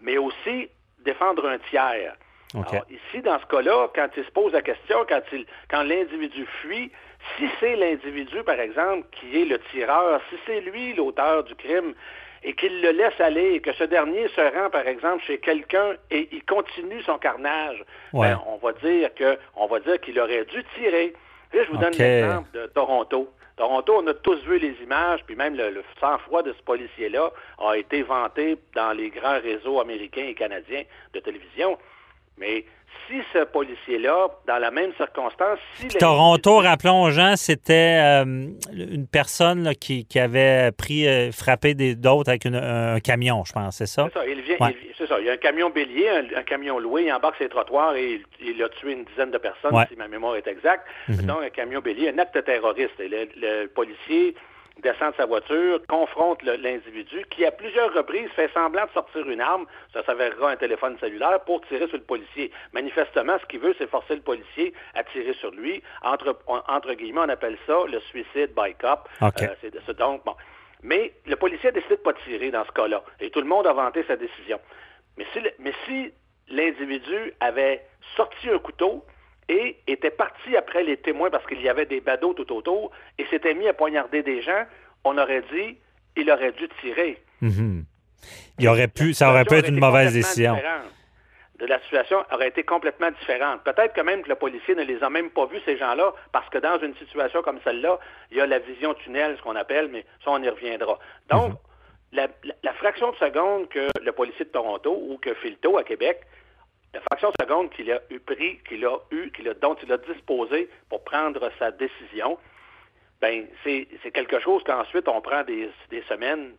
mais aussi défendre un tiers. Alors, ici, dans ce cas-là, quand il se pose la question, quand, il, quand l'individu fuit, si c'est l'individu, par exemple, qui est le tireur, si c'est lui l'auteur du crime, et qu'il le laisse aller, et que ce dernier se rend, par exemple, chez quelqu'un et il continue son carnage, Ouais. ben, on va dire que on va dire qu'il aurait dû tirer. Je vous donne l'exemple de Toronto. Toronto, on a tous vu les images, puis même le, le sang-froid de ce policier-là a été vanté dans les grands réseaux américains et canadiens de télévision. Mais si ce policier-là, dans la même circonstance, si Toronto, rappelons aux gens, c'était euh, une personne là, qui, qui avait pris, euh, frappé d'autres avec une- un camion, je pense, c'est ça? C'est ça, il vient, Ouais. il- c'est ça. Il y a un camion bélier, un, un camion loué, il embarque ses trottoirs et il, il a tué une dizaine de personnes, Ouais. si ma mémoire est exacte. Mhm. Mettons un camion bélier, un acte terroriste. Et le, le policier descend de sa voiture, confronte l'individu qui, à plusieurs reprises, fait semblant de sortir une arme, ça s'avérera un téléphone cellulaire, pour tirer sur le policier. Manifestement, ce qu'il veut, c'est forcer le policier à tirer sur lui. Entre, guillemets, on appelle ça le suicide by cop. Euh, c'est donc, bon. Mais le policier a décidé de ne pas tirer dans ce cas-là. Et tout le monde a vanté sa décision. Mais si, le- mais si l'individu avait sorti un couteau et était parti après les témoins parce qu'il y avait des badauds tout autour et s'était mis à poignarder des gens, on aurait dit il aurait dû tirer. Mhm. Il aurait pu, ça aurait pu être une mauvaise décision. De la situation aurait été complètement différente. Peut-être que même que le policier ne les a même pas vus, ces gens-là, parce que dans une situation comme celle-là, il y a la vision tunnel, ce qu'on appelle, mais ça, on y reviendra. Donc, la, la- la fraction de seconde que le policier de Toronto ou que Filto à Québec, la fraction de seconde qu'il a eu pris, qu'il a eu, qu'il a, dont il a disposé pour prendre sa décision, ben c'est c'est quelque chose qu'ensuite on prend des, des semaines,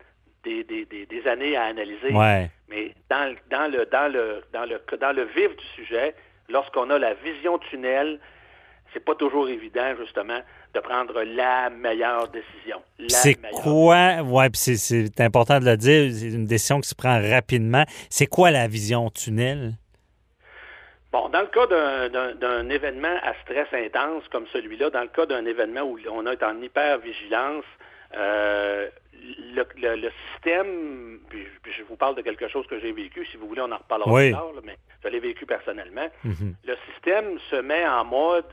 des, des, des, des années à analyser. Ouais. Mais dans, le- dans, le, dans, le, dans, le, dans le vif du sujet, lorsqu'on a la vision tunnel, c'est pas toujours évident, justement, de prendre la meilleure décision. La C'est meilleure. quoi, ouais, puis c'est- c'est important de le dire, c'est une décision qui se prend rapidement. C'est quoi la vision tunnel? Bon, dans le cas d'un- événement à stress intense comme celui-là, dans le cas d'un événement où on est en hyper-vigilance, euh, le, le- le système, puis, je vous parle de quelque chose que j'ai vécu, si vous voulez, on en reparlera Oui. plus tard, là, mais je l'ai vécu personnellement. Mhm. Le système se met en mode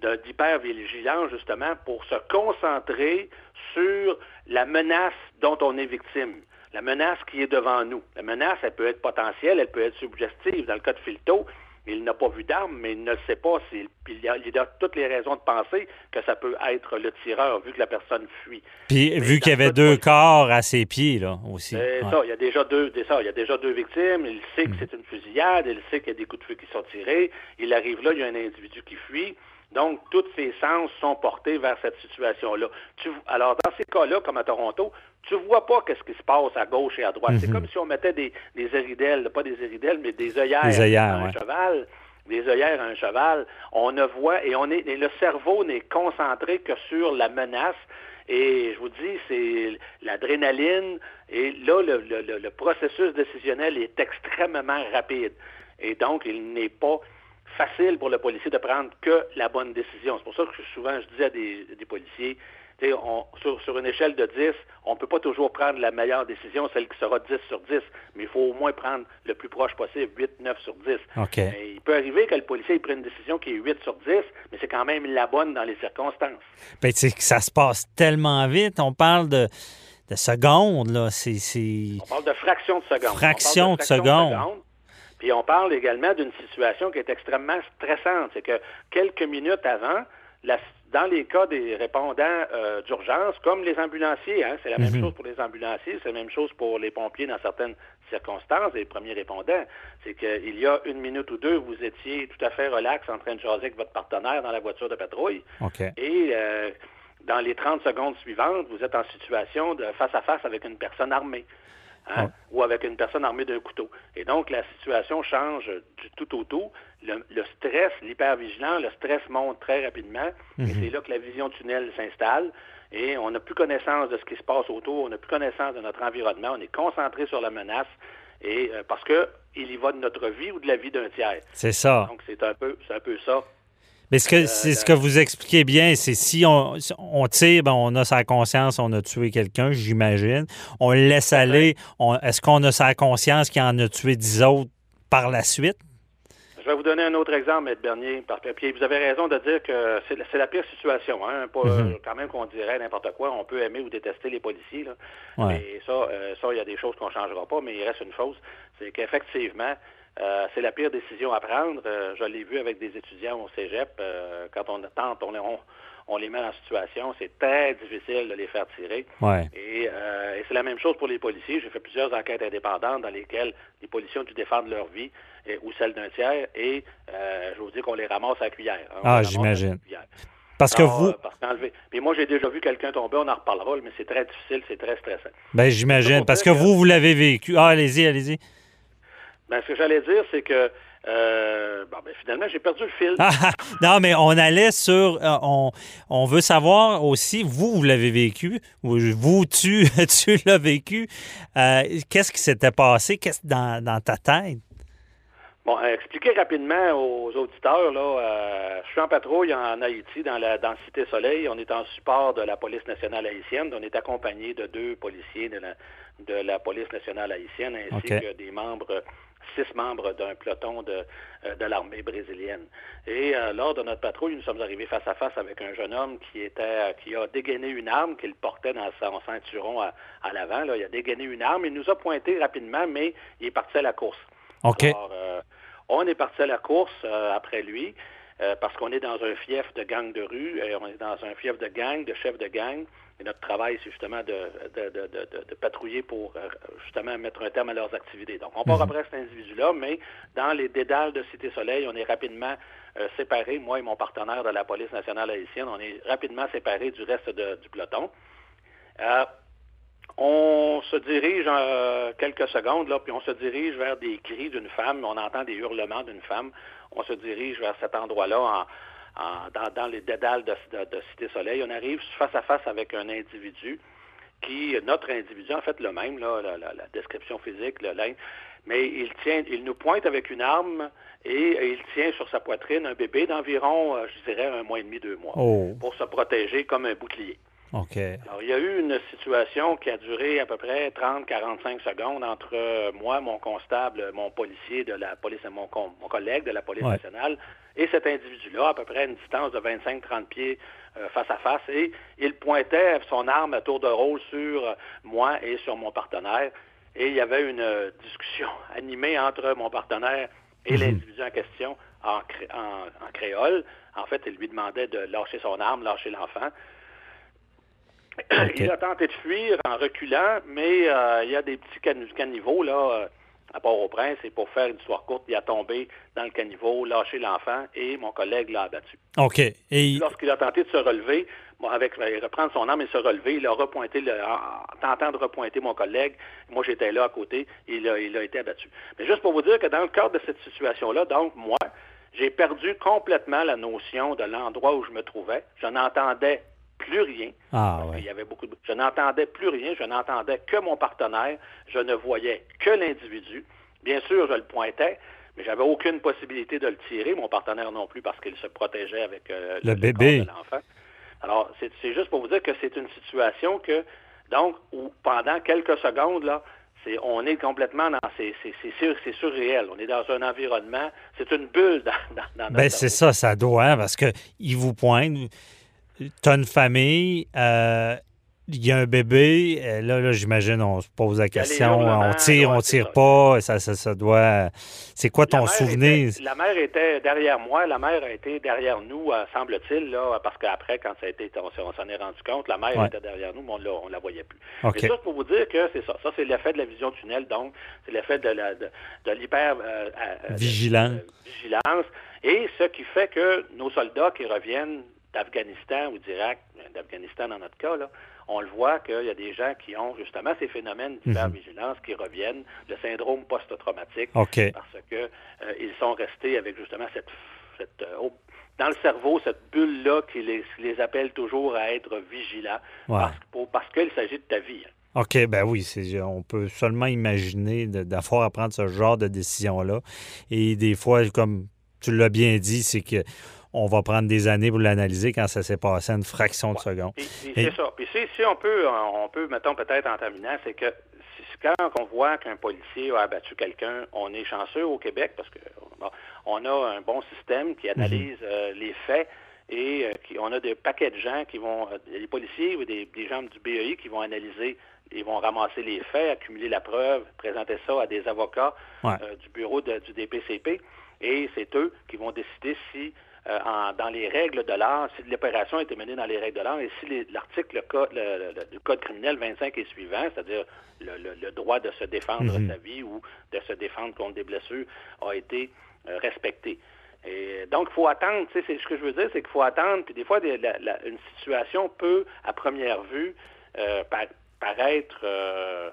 de- d'hyper-vigilance, justement, pour se concentrer sur la menace dont on est victime. La menace qui est devant nous. La menace, elle peut être potentielle, elle peut être subjective. Dans le cas de Filto, il n'a pas vu d'arme, mais il ne sait pas. s'il- il, a, il a toutes les raisons de penser que ça peut être le tireur, vu que la personne fuit. Puis Mais vu qu'il y avait deux corps à ses pieds, là, aussi. c'est Ouais. ça, il y a déjà deux, ça, il y a déjà deux victimes, il sait que Mm. c'est une fusillade, il sait qu'il y a des coups de feu qui sont tirés, il arrive là, il y a un individu qui fuit. Donc, tous ses sens sont portés vers cette situation-là. Tu- alors, dans ces cas-là, comme à Toronto, tu vois pas qu'est-ce qui se passe à gauche et à droite. C'est Mhm. comme si on mettait des, des éridelles, pas des éridelles, mais des œillères, Des œillères, à un cheval. Des œillères à un cheval. On ne voit, et on est, et le cerveau n'est concentré que sur la menace. Et je vous dis, c'est l'adrénaline. Et là, le, le- le- le processus décisionnel est extrêmement rapide. Et donc, il n'est pas facile pour le policier de prendre que la bonne décision. C'est pour ça que souvent, je dis à des, des policiers, on- sur, sur une échelle de 10, on ne peut pas toujours prendre la meilleure décision, celle qui sera 10 sur 10, mais il faut au moins prendre le plus proche possible, 8, 9 sur 10. OK. Mais il peut arriver que le policier il prenne une décision qui est 8 sur 10, mais c'est quand même la bonne dans les circonstances. Ben, ça se passe tellement vite. On parle de, de secondes, là. On parle de fraction de seconde. Fraction On parle de seconde. Puis on parle également d'une situation qui est extrêmement stressante. C'est que quelques minutes avant, la- dans les cas des répondants euh, d'urgence, comme les ambulanciers, hein, c'est la même Mhm. chose pour les ambulanciers, c'est la même chose pour les pompiers dans certaines circonstances, les premiers répondants, c'est qu'il y a une minute ou deux, vous étiez tout à fait relax en train de jaser avec votre partenaire dans la voiture de patrouille. Et euh, dans les 30 secondes suivantes, vous êtes en situation de face à face avec une personne armée. Hein, Ouais. ou avec une personne armée d'un couteau. Et donc, la situation change du tout au tout. Le, le stress, l'hypervigilant, le stress monte très rapidement. Et Mhm. c'est là que la vision tunnel s'installe. Et on n'a plus connaissance de ce qui se passe autour, on n'a plus connaissance de notre environnement, on est concentré sur la menace, et euh, parce que il y va de notre vie ou de la vie d'un tiers. C'est ça. Donc, c'est un peu, c'est un peu ça. Mais ce que, Euh, c'est ce que vous expliquez bien, c'est si on, si on tire, ben, on a sa conscience, on a tué quelqu'un, j'imagine. On le laisse aller. on- Est-ce qu'on a sa conscience qu'il en a tué dix autres par la suite? Je vais vous donner un autre exemple, M. Bernier. Par- Puis vous avez raison de dire que c'est la, c'est la pire situation. Hein? Pas, Mhm. quand même qu'on dirait n'importe quoi. On peut aimer ou détester les policiers. Là. Ouais. Mais ça, euh, ça, il y a des choses qu'on ne changera pas. Mais il reste une chose, c'est qu'effectivement, euh, c'est la pire décision à prendre. Euh, je l'ai vu avec des étudiants au Cégep. euh, quand on tente, on, on, on les met en situation, c'est très difficile de les faire tirer. Ouais. Et, et c'est la même chose pour les policiers. J'ai fait plusieurs enquêtes indépendantes dans lesquelles les policiers ont dû défendre leur vie et- ou celle d'un tiers et je vous dis qu'on les ramasse à cuillère. hein. Ah, j'imagine. Parce que vous, parce Puis moi, j'ai déjà vu quelqu'un tomber, on en reparlera, mais c'est très difficile, c'est très stressant. ben, j'imagine. Parce que- vous, vous l'avez vécu. Ah, allez-y, allez-y. Ben, ce que j'allais dire, c'est que Euh, bon, ben, finalement, j'ai perdu le fil. Non, mais on allait sur. euh, on, on veut savoir aussi, vous, vous l'avez vécu, ou vous, tu, tu l'as vécu. Euh, Qu'est-ce qui s'était passé Qu'est-ce dans, dans ta tête? Bon, expliquer rapidement aux auditeurs, là, je suis en patrouille en Haïti, dans la dans Cité Soleil. On est en support de la police nationale haïtienne. On est accompagné de deux policiers de la, de la police nationale haïtienne, ainsi que des membres, six membres d'un peloton de, euh, de l'armée brésilienne. Et euh, lors de notre patrouille, nous sommes arrivés face à face avec un jeune homme qui était qui a dégainé une arme qu'il portait dans son ceinturon à, à l'avant. là. Il a dégainé une arme. Il nous a pointé rapidement, mais il est parti à la course. OK. Alors, euh, on est parti à la course euh, après lui euh, parce qu'on est dans un fief de gang de rue, et on est dans un fief de gang, de chef de gang. Et notre travail, c'est justement de, de, de, de, de- de patrouiller pour euh, justement mettre un terme à leurs activités. Donc, on part après cet individu-là, mais dans les dédales de Cité Soleil, on est rapidement euh, séparés, moi et mon partenaire de la police nationale haïtienne, on est rapidement séparés du reste du peloton. Euh, on se dirige euh, quelques secondes, là, puis on se dirige vers des cris d'une femme, on entend des hurlements d'une femme. On se dirige vers cet endroit-là en, en- dans, dans les dédales de, de- de Cité Soleil. On arrive face à face avec un individu qui, notre individu, en fait le même, là, la, la- la description physique, le linge, mais il tient, il nous pointe avec une arme et il tient sur sa poitrine un bébé d'environ, euh, je dirais, un mois et demi, deux mois, Oh, pour se protéger comme un bouclier. OK. Alors, il y a eu une situation qui a duré à peu près 30-45 secondes entre euh, moi, mon constable, mon policier de la police, mon, mon collègue de la police Ouais. nationale, et cet individu-là, à peu près à une distance de 25-30 pieds euh, face à face, et il pointait son arme à tour de rôle sur euh, moi et sur mon partenaire, et il y avait une discussion animée entre mon partenaire et Mhm. l'individu en question en, cré- en- en créole. En fait, il lui demandait de lâcher son arme, lâcher l'enfant. Il a tenté de fuir en reculant, mais euh, il y a des petits can- caniveaux là, euh, à Port-au-Prince, et pour faire une histoire courte, il a tombé dans le caniveau, lâché l'enfant, et mon collègue l'a abattu. OK. Et Lorsqu'il a tenté de se relever, bon, avec reprendre son arme et se relever, il a repointé, le, en, en tentant de repointer mon collègue. Moi, j'étais là à côté, il a, il a été abattu. Mais juste pour vous dire que dans le cadre de cette situation-là, donc moi, j'ai perdu complètement la notion de l'endroit où je me trouvais. Je n'entendais plus rien. Ah, ouais. qu'il y avait beaucoup de... Je n'entendais plus rien, je n'entendais que mon partenaire, je ne voyais que l'individu. Bien sûr, je le pointais, mais j'avais aucune possibilité de le tirer, mon partenaire non plus, parce qu'il se protégeait avec euh, Le bébé. corps de l'enfant. Alors, c'est c'est juste pour vous dire que c'est une situation que, donc, où pendant quelques secondes, là, c'est, on est complètement dans, c'est, c'est, c'est, sur- c'est surréel. On est dans un environnement, c'est une bulle dans, dans, dans notre Ben, c'est ça, ça doit, hein, parce que il vous pointe. Tu as une famille, euh, il y a un bébé. euh, Là, là j'imagine, on se pose la question. On tire, on c'est tire ça. pas. Ça, ça, ça doit. C'est quoi ton souvenir? était- la mère était derrière moi. La mère a été derrière nous, euh, semble-t-il, là, parce qu'après, quand ça a été, on, s'en est rendu compte, la mère Ouais. était derrière nous, mais on ne la voyait plus. OK. Mais juste pour vous dire que c'est ça. Ça, c'est l'effet de la vision tunnel, donc, c'est l'effet de, la, de, de l'hyper... euh, euh, vigilance. Et ce qui fait que nos soldats qui reviennent d'Afghanistan ou d'Irak, euh, d'Afghanistan dans notre cas, là, on le voit qu'il y a des gens qui ont justement ces phénomènes d'hypervigilance qui reviennent, le syndrome post-traumatique, parce que euh, ils sont restés avec justement cette, cette, euh, au- dans le cerveau cette bulle là qui les, appelle toujours à être vigilants Ouais. parce, pour- parce qu'il s'agit de ta vie. hein. OK, ben oui, on peut seulement imaginer d'avoir à prendre ce genre de décision-là. Et des fois, comme tu l'as bien dit, c'est que on va prendre des années pour l'analyser quand ça s'est passé une fraction de seconde. Et- c'est ça. Puis si, si on peut, on peut, mettons peut-être en terminant, c'est que si- quand on voit qu'un policier a abattu quelqu'un, on est chanceux au Québec parce que bon, on a un bon système qui analyse euh, les faits et euh, qui, on a des paquets de gens qui vont, euh, des policiers ou des, des gens du BEI qui vont analyser, ils vont ramasser les faits, accumuler la preuve, présenter ça à des avocats Ouais. euh, du bureau de- du DPCP et c'est eux qui vont décider si euh, en- dans les règles de l'art, si l'opération a été menée dans les règles de l'art et si l'article du Code criminel 25 et suivant, c'est-à-dire le, le- le droit de se défendre Mhm. sa vie ou de se défendre contre des blessures, a été euh, respecté. Et donc, il faut attendre, tu sais, c'est ce que je veux dire, c'est qu'il faut attendre, puis des fois, des- la- la- une situation peut, à première vue, euh, pa- paraître, euh,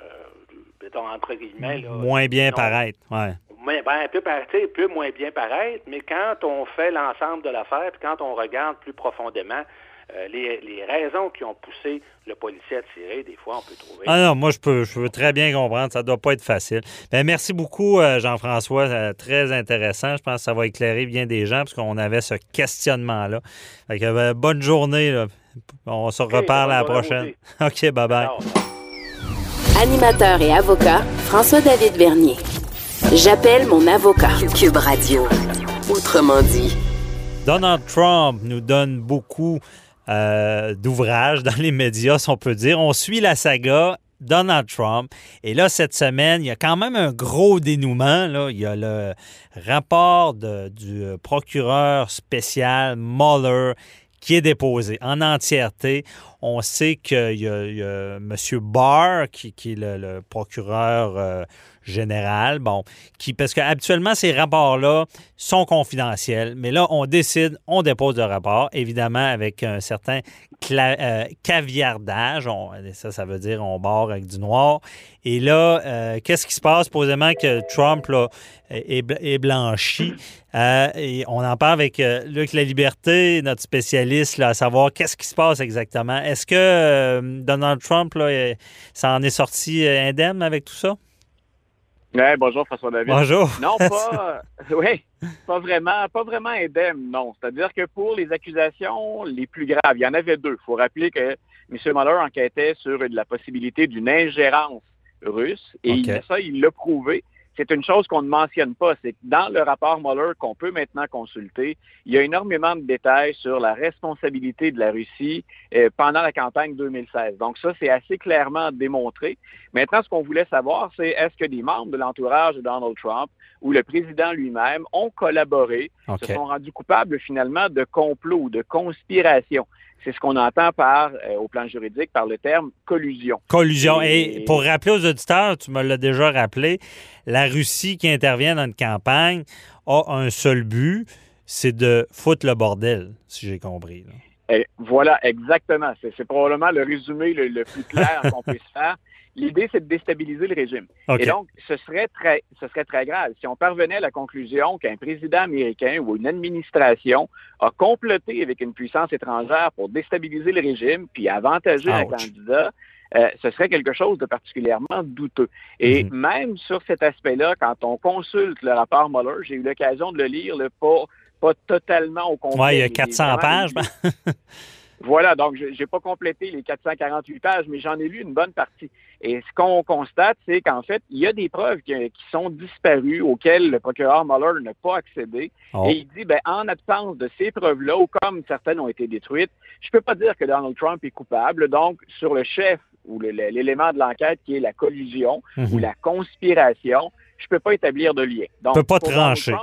mettons, entre guillemets, là, Moins bien non- paraître. Ouais. Mais, ben, peut, peut, peut moins bien paraître, mais quand on fait l'ensemble de l'affaire, puis quand on regarde plus profondément, euh, les, raisons qui ont poussé le policier à tirer, des fois, on peut trouver. Ah non, moi, je peux, je peux très bien comprendre. Ça ne doit pas être facile. Bien, merci beaucoup, euh, Jean-François. Euh, très intéressant. Je pense que ça va éclairer bien des gens parce qu'on avait ce questionnement-là. Ben, bonne journée. On se reparle à la prochaine. OK, bye-bye. Animateur et avocat, François-David Vernier. J'appelle mon avocat. Cube Radio. Autrement dit. Donald Trump nous donne beaucoup euh, d'ouvrages dans les médias, si on peut dire. On suit la saga Donald Trump. Et là, cette semaine, il y a quand même un gros dénouement. Là. Il y a le rapport du procureur spécial Mueller qui est déposé en entièreté. On sait qu'il y, a M. Barr, qui, est le, procureur euh, général, bon, qui, parce qu'habituellement, ces rapports-là sont confidentiels, mais là, on décide, on dépose le rapport, évidemment, avec un certain euh, caviardage. ça, ça veut dire on barre avec du noir. Et là, euh, qu'est-ce qui se passe? Posément que Trump là, est, blanchi. Euh, on en parle avec Luc La Liberté, notre spécialiste, à savoir qu'est-ce qui se passe exactement. Est-ce que Donald Trump, là, ça en est sorti indemne avec tout ça? Ouais, bonjour François David. Bonjour. Non, pas, oui, pas vraiment, pas vraiment indemne, non. C'est-à-dire que pour les accusations les plus graves, il y en avait deux. Il faut rappeler que M. Mueller enquêtait sur la possibilité d'une ingérence russe et ça, il l'a prouvé c'est une chose qu'on ne mentionne pas, c'est que dans le rapport Mueller qu'on peut maintenant consulter, il y a énormément de détails sur la responsabilité de la Russie euh, pendant la campagne 2016. Donc ça, c'est assez clairement démontré. Maintenant, ce qu'on voulait savoir, c'est est-ce que des membres de l'entourage de Donald Trump ou le président lui-même ont collaboré, se sont rendus coupables finalement de complot ou de conspiration. C'est ce qu'on entend par, euh, au plan juridique, par le terme collusion. Collusion. Et, pour rappeler aux auditeurs, tu me l'as déjà rappelé, la Russie qui intervient dans une campagne a un seul but, c'est de foutre le bordel, si j'ai compris. Voilà, exactement. C'est probablement le résumé le plus clair qu'on puisse faire. L'idée, c'est de déstabiliser le régime. Et donc, ce serait, très, ce serait très grave si on parvenait à la conclusion qu'un président américain ou une administration a comploté avec une puissance étrangère pour déstabiliser le régime puis avantager un candidat. Euh, ce serait quelque chose de particulièrement douteux. Et mhm. même sur cet aspect-là, quand on consulte le rapport Mueller, j'ai eu l'occasion de le lire, le pas, pas totalement au complet. Oui, il y a 400 pages. Voilà, donc je n'ai pas complété les 448 pages, mais j'en ai lu une bonne partie. Et ce qu'on constate, c'est qu'en fait, il y a des preuves qui, sont disparues, auxquelles le procureur Mueller n'a pas accédé. Oh. Et il dit, ben, en absence de ces preuves-là, ou comme certaines ont été détruites, je ne peux pas dire que Donald Trump est coupable. Donc, sur le chef ou l'élément de l'enquête qui est la collusion ou mhm. la conspiration, je ne peux pas établir de lien. Donc, ne peut pas trancher.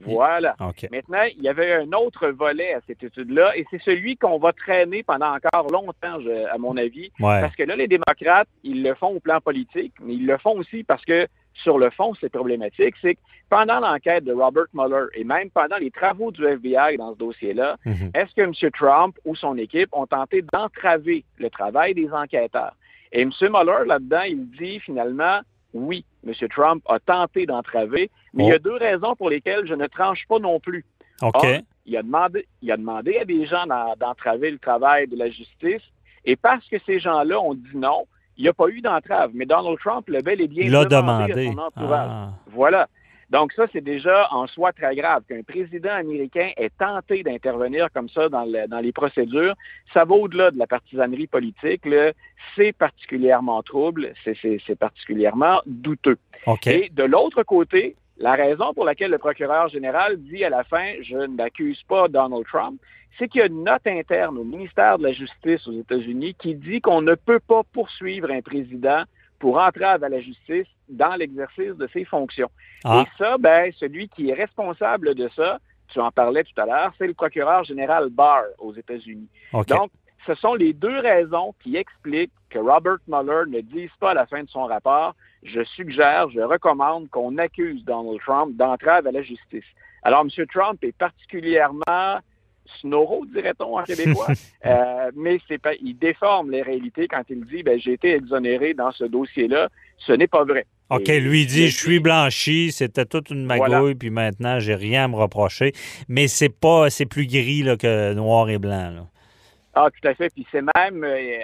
Voilà. Maintenant, il y avait un autre volet à cette étude-là, et c'est celui qu'on va traîner pendant encore longtemps, à mon avis. Parce que là, les démocrates, ils le font au plan politique, mais ils le font aussi parce que sur le fond, c'est problématique, c'est que pendant l'enquête de Robert Mueller et même pendant les travaux du FBI dans ce dossier-là, mhm. est-ce que M. Trump ou son équipe ont tenté d'entraver le travail des enquêteurs? Et M. Mueller, là-dedans, il dit finalement, oui, M. Trump a tenté d'entraver, mais il y a oh. deux raisons pour lesquelles je ne tranche pas non plus. OK. il, a demandé, il a demandé à des gens d'entraver le travail de la justice, et parce que ces gens-là ont dit non, il n'y a pas eu d'entrave. Mais Donald Trump l'a bel et bien demandé, à son entourage. Ah. Voilà. Donc ça, c'est déjà en soi très grave qu'un président américain ait tenté d'intervenir comme ça dans, les procédures. Ça va au-delà de la partisanerie politique. C'est particulièrement trouble, c'est particulièrement douteux. Et de l'autre côté, la raison pour laquelle le procureur général dit à la fin, je n'accuse pas Donald Trump, c'est qu'il y a une note interne au ministère de la Justice aux États-Unis qui dit qu'on ne peut pas poursuivre un président pour entrave à la justice dans l'exercice de ses fonctions. Ah. Et ça, ben, celui qui est responsable de ça, tu en parlais tout à l'heure, c'est le procureur général Barr aux États-Unis. Donc, ce sont les deux raisons qui expliquent que Robert Mueller ne dise pas à la fin de son rapport, je suggère, je recommande qu'on accuse Donald Trump d'entrave à la justice. Alors, M. Trump est particulièrement snoro, dirait-on en québécois. euh, mais c'est pas, il déforme les réalités quand il dit ben, j'ai été exonéré dans ce dossier-là. Ce n'est pas vrai. OK, lui dit je suis blanchi, c'était toute une magouille, puis maintenant j'ai rien à me reprocher. Mais c'est pas c'est plus gris là, que noir et blanc. Là. Ah, tout à fait. Puis c'est même euh,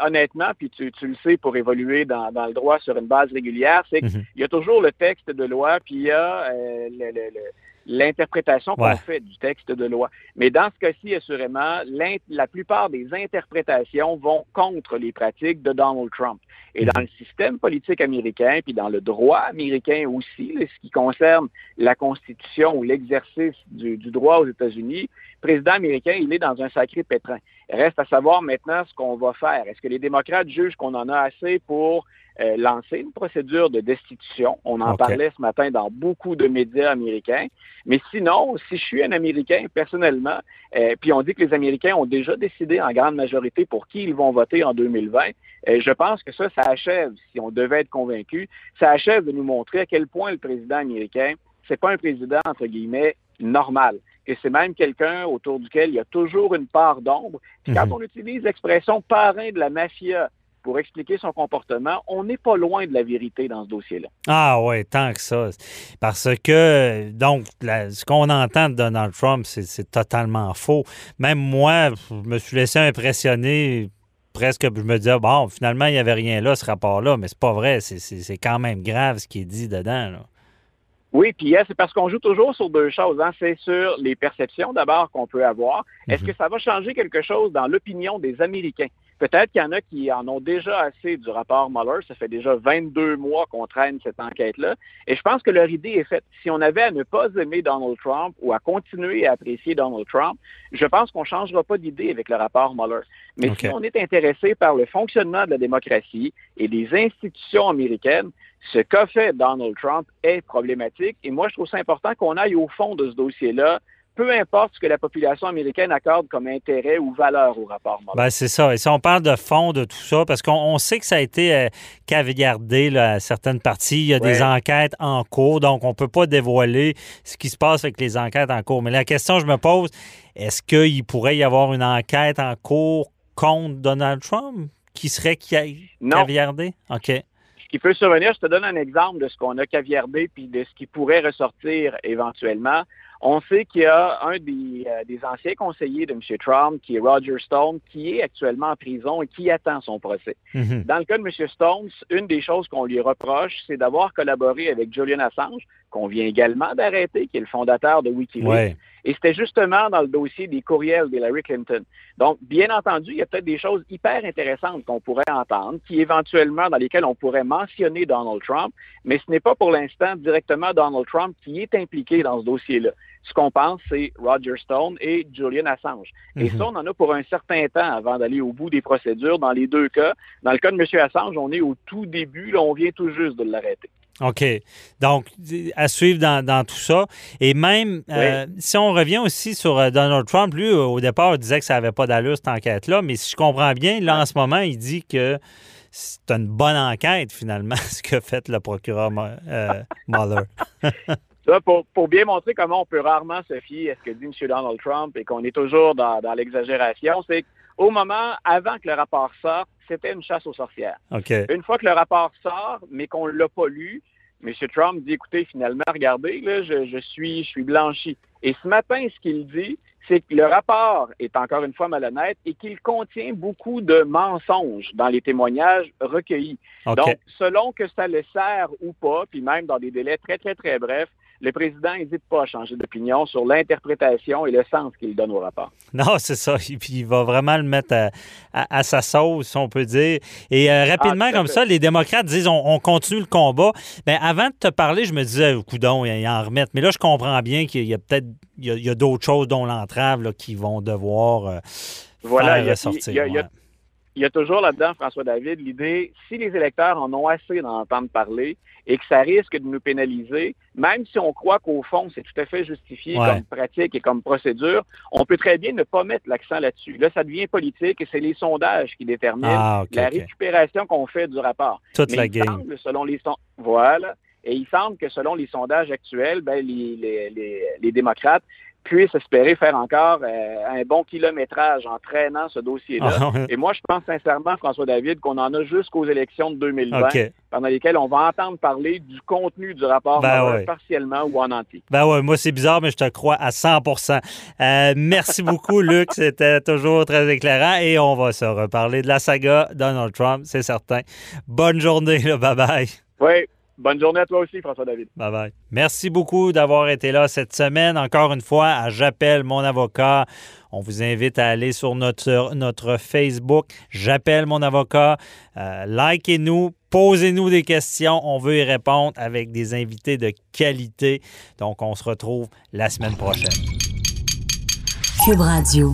honnêtement, puis tu, tu, le sais pour évoluer dans, dans, le droit sur une base régulière, c'est qu'il mhm. y a toujours le texte de loi, puis il y a euh, le, le, l'interprétation qu'on fait du texte de loi. Mais dans ce cas-ci, assurément, la plupart des interprétations vont contre les pratiques de Donald Trump. Et dans le système politique américain, puis dans le droit américain aussi, ce qui concerne la Constitution ou l'exercice du, du, droit aux États-Unis, le président américain, il est dans un sacré pétrin. Reste à savoir maintenant ce qu'on va faire. Est-ce que les démocrates jugent qu'on en a assez pour euh, lancer une procédure de destitution? On en parlait ce matin dans beaucoup de médias américains. Mais sinon, si je suis un Américain, personnellement, euh, puis on dit que les Américains ont déjà décidé en grande majorité pour qui ils vont voter en 2020, euh, je pense que ça, ça achève, si on devait être convaincu, ça achève de nous montrer à quel point le président américain, c'est pas un président, entre guillemets, normal que c'est même quelqu'un autour duquel il y a toujours une part d'ombre. Puis quand mhm. on utilise l'expression parrain de la mafia pour expliquer son comportement, on n'est pas loin de la vérité dans ce dossier-là. Ah oui, tant que ça. Parce que, donc, ce qu'on entend de Donald Trump, c'est totalement faux. Même moi, je me suis laissé impressionner presque, je me disais, bon, finalement, il n'y avait rien là, ce rapport-là, mais c'est pas vrai. C'est quand même grave ce qui est dit dedans. Là. Oui, puis c'est parce qu'on joue toujours sur deux choses. Hein. C'est sur les perceptions d'abord qu'on peut avoir. Est-ce mhm. que ça va changer quelque chose dans l'opinion des Américains? Peut-être qu'il y en a qui en ont déjà assez du rapport Mueller. Ça fait déjà 22 mois qu'on traîne cette enquête-là. Et je pense que leur idée est faite. Si on avait à ne pas aimer Donald Trump ou à continuer à apprécier Donald Trump, je pense qu'on ne changera pas d'idée avec le rapport Mueller. Mais si on est intéressé par le fonctionnement de la démocratie et des institutions américaines, ce qu'a fait Donald Trump est problématique. Et moi, je trouve ça important qu'on aille au fond de ce dossier-là peu importe ce que la population américaine accorde comme intérêt ou valeur au rapport ben, c'est ça. Et si on parle de fond de tout ça, parce qu'on sait que ça a été euh, caviardé à certaines parties, il y a des enquêtes en cours, donc on ne peut pas dévoiler ce qui se passe avec les enquêtes en cours. Mais la question que je me pose, est-ce qu'il pourrait y avoir une enquête en cours contre Donald Trump qui serait caviardée? OK. Ce qui peut survenir, je te donne un exemple de ce qu'on a caviardé puis de ce qui pourrait ressortir éventuellement. On sait qu'il y a un des, euh, des, anciens conseillers de M. Trump, qui est Roger Stone, qui est actuellement en prison et qui attend son procès. Mhm. Dans le cas de M. Stone, une des choses qu'on lui reproche, c'est d'avoir collaboré avec Julian Assange, qu'on vient également d'arrêter, qui est le fondateur de Wikileaks. Et c'était justement dans le dossier des courriels d'Hillary Clinton. Donc, bien entendu, il y a peut-être des choses hyper intéressantes qu'on pourrait entendre, qui éventuellement, dans lesquelles on pourrait mentionner Donald Trump, mais ce n'est pas pour l'instant directement Donald Trump qui est impliqué dans ce dossier-là. Ce qu'on pense, c'est Roger Stone et Julian Assange. Et mhm. ça, on en a pour un certain temps avant d'aller au bout des procédures dans les deux cas. Dans le cas de M. Assange, on est au tout début, là, on vient tout juste de l'arrêter. OK. Donc, à suivre dans, tout ça. Et même, euh, si on revient aussi sur euh, Donald Trump, lui, au départ, il disait que ça n'avait pas d'allure, cette enquête-là. Mais si je comprends bien, là, en ce moment, il dit que c'est une bonne enquête, finalement, ce que fait le procureur euh, Mueller. pour, pour, bien montrer comment on peut rarement se fier à ce que dit M. Donald Trump et qu'on est toujours dans, dans l'exagération, c'est qu'au moment, avant que le rapport sorte, c'était une chasse aux sorcières. Une fois que le rapport sort, mais qu'on ne l'a pas lu, M. Trump dit, écoutez, finalement, regardez, là, je, je, suis, je suis blanchi. Et ce matin, ce qu'il dit, c'est que le rapport est encore une fois malhonnête et qu'il contient beaucoup de mensonges dans les témoignages recueillis. Donc, selon que ça le sert ou pas, puis même dans des délais très, très, très brefs, le président n'hésite pas à changer d'opinion sur l'interprétation et le sens qu'il donne au rapport. Non, c'est ça. Et puis, il va vraiment le mettre à, sa sauce, on peut dire. Et euh, rapidement, ah, comme ça, les démocrates disent on, continue le combat. Bien, avant de te parler, je me disais, coudon, ils en remettent. Mais là, je comprends bien qu'il y a peut-être il y a, d'autres choses, dont l'entrave, qui vont devoir euh, voilà, faire ressortir il y a toujours là-dedans, François David, l'idée, si les électeurs en ont assez d'en entendre parler et que ça risque de nous pénaliser, même si on croit qu'au fond, c'est tout à fait justifié comme pratique et comme procédure, on peut très bien ne pas mettre l'accent là-dessus. Là, ça devient politique et c'est les sondages qui déterminent ah, la récupération qu'on fait du rapport. Toute la game. selon les voilà. Et il semble que selon les sondages actuels, ben, les, les, les, les démocrates puisse espérer faire encore euh, un bon kilométrage en traînant ce dossier-là. Ah, Et moi, je pense sincèrement, François David, qu'on en a jusqu'aux élections de 2020, pendant lesquelles on va entendre parler du contenu du rapport ben partiellement ou en entier. Ben ouais, moi, c'est bizarre, mais je te crois à 100% euh, Merci beaucoup, Luc. C'était toujours très éclairant et on va se reparler de la saga Donald Trump, c'est certain. Bonne journée, bye-bye. Oui, Bonne journée à toi aussi, François-David. Bye bye. Merci beaucoup d'avoir été là cette semaine. Encore une fois, à J'appelle mon avocat. On vous invite à aller sur notre, notre Facebook. J'appelle mon avocat. Euh, likez-nous, posez-nous des questions. On veut y répondre avec des invités de qualité. Donc, on se retrouve la semaine prochaine. Cube Radio.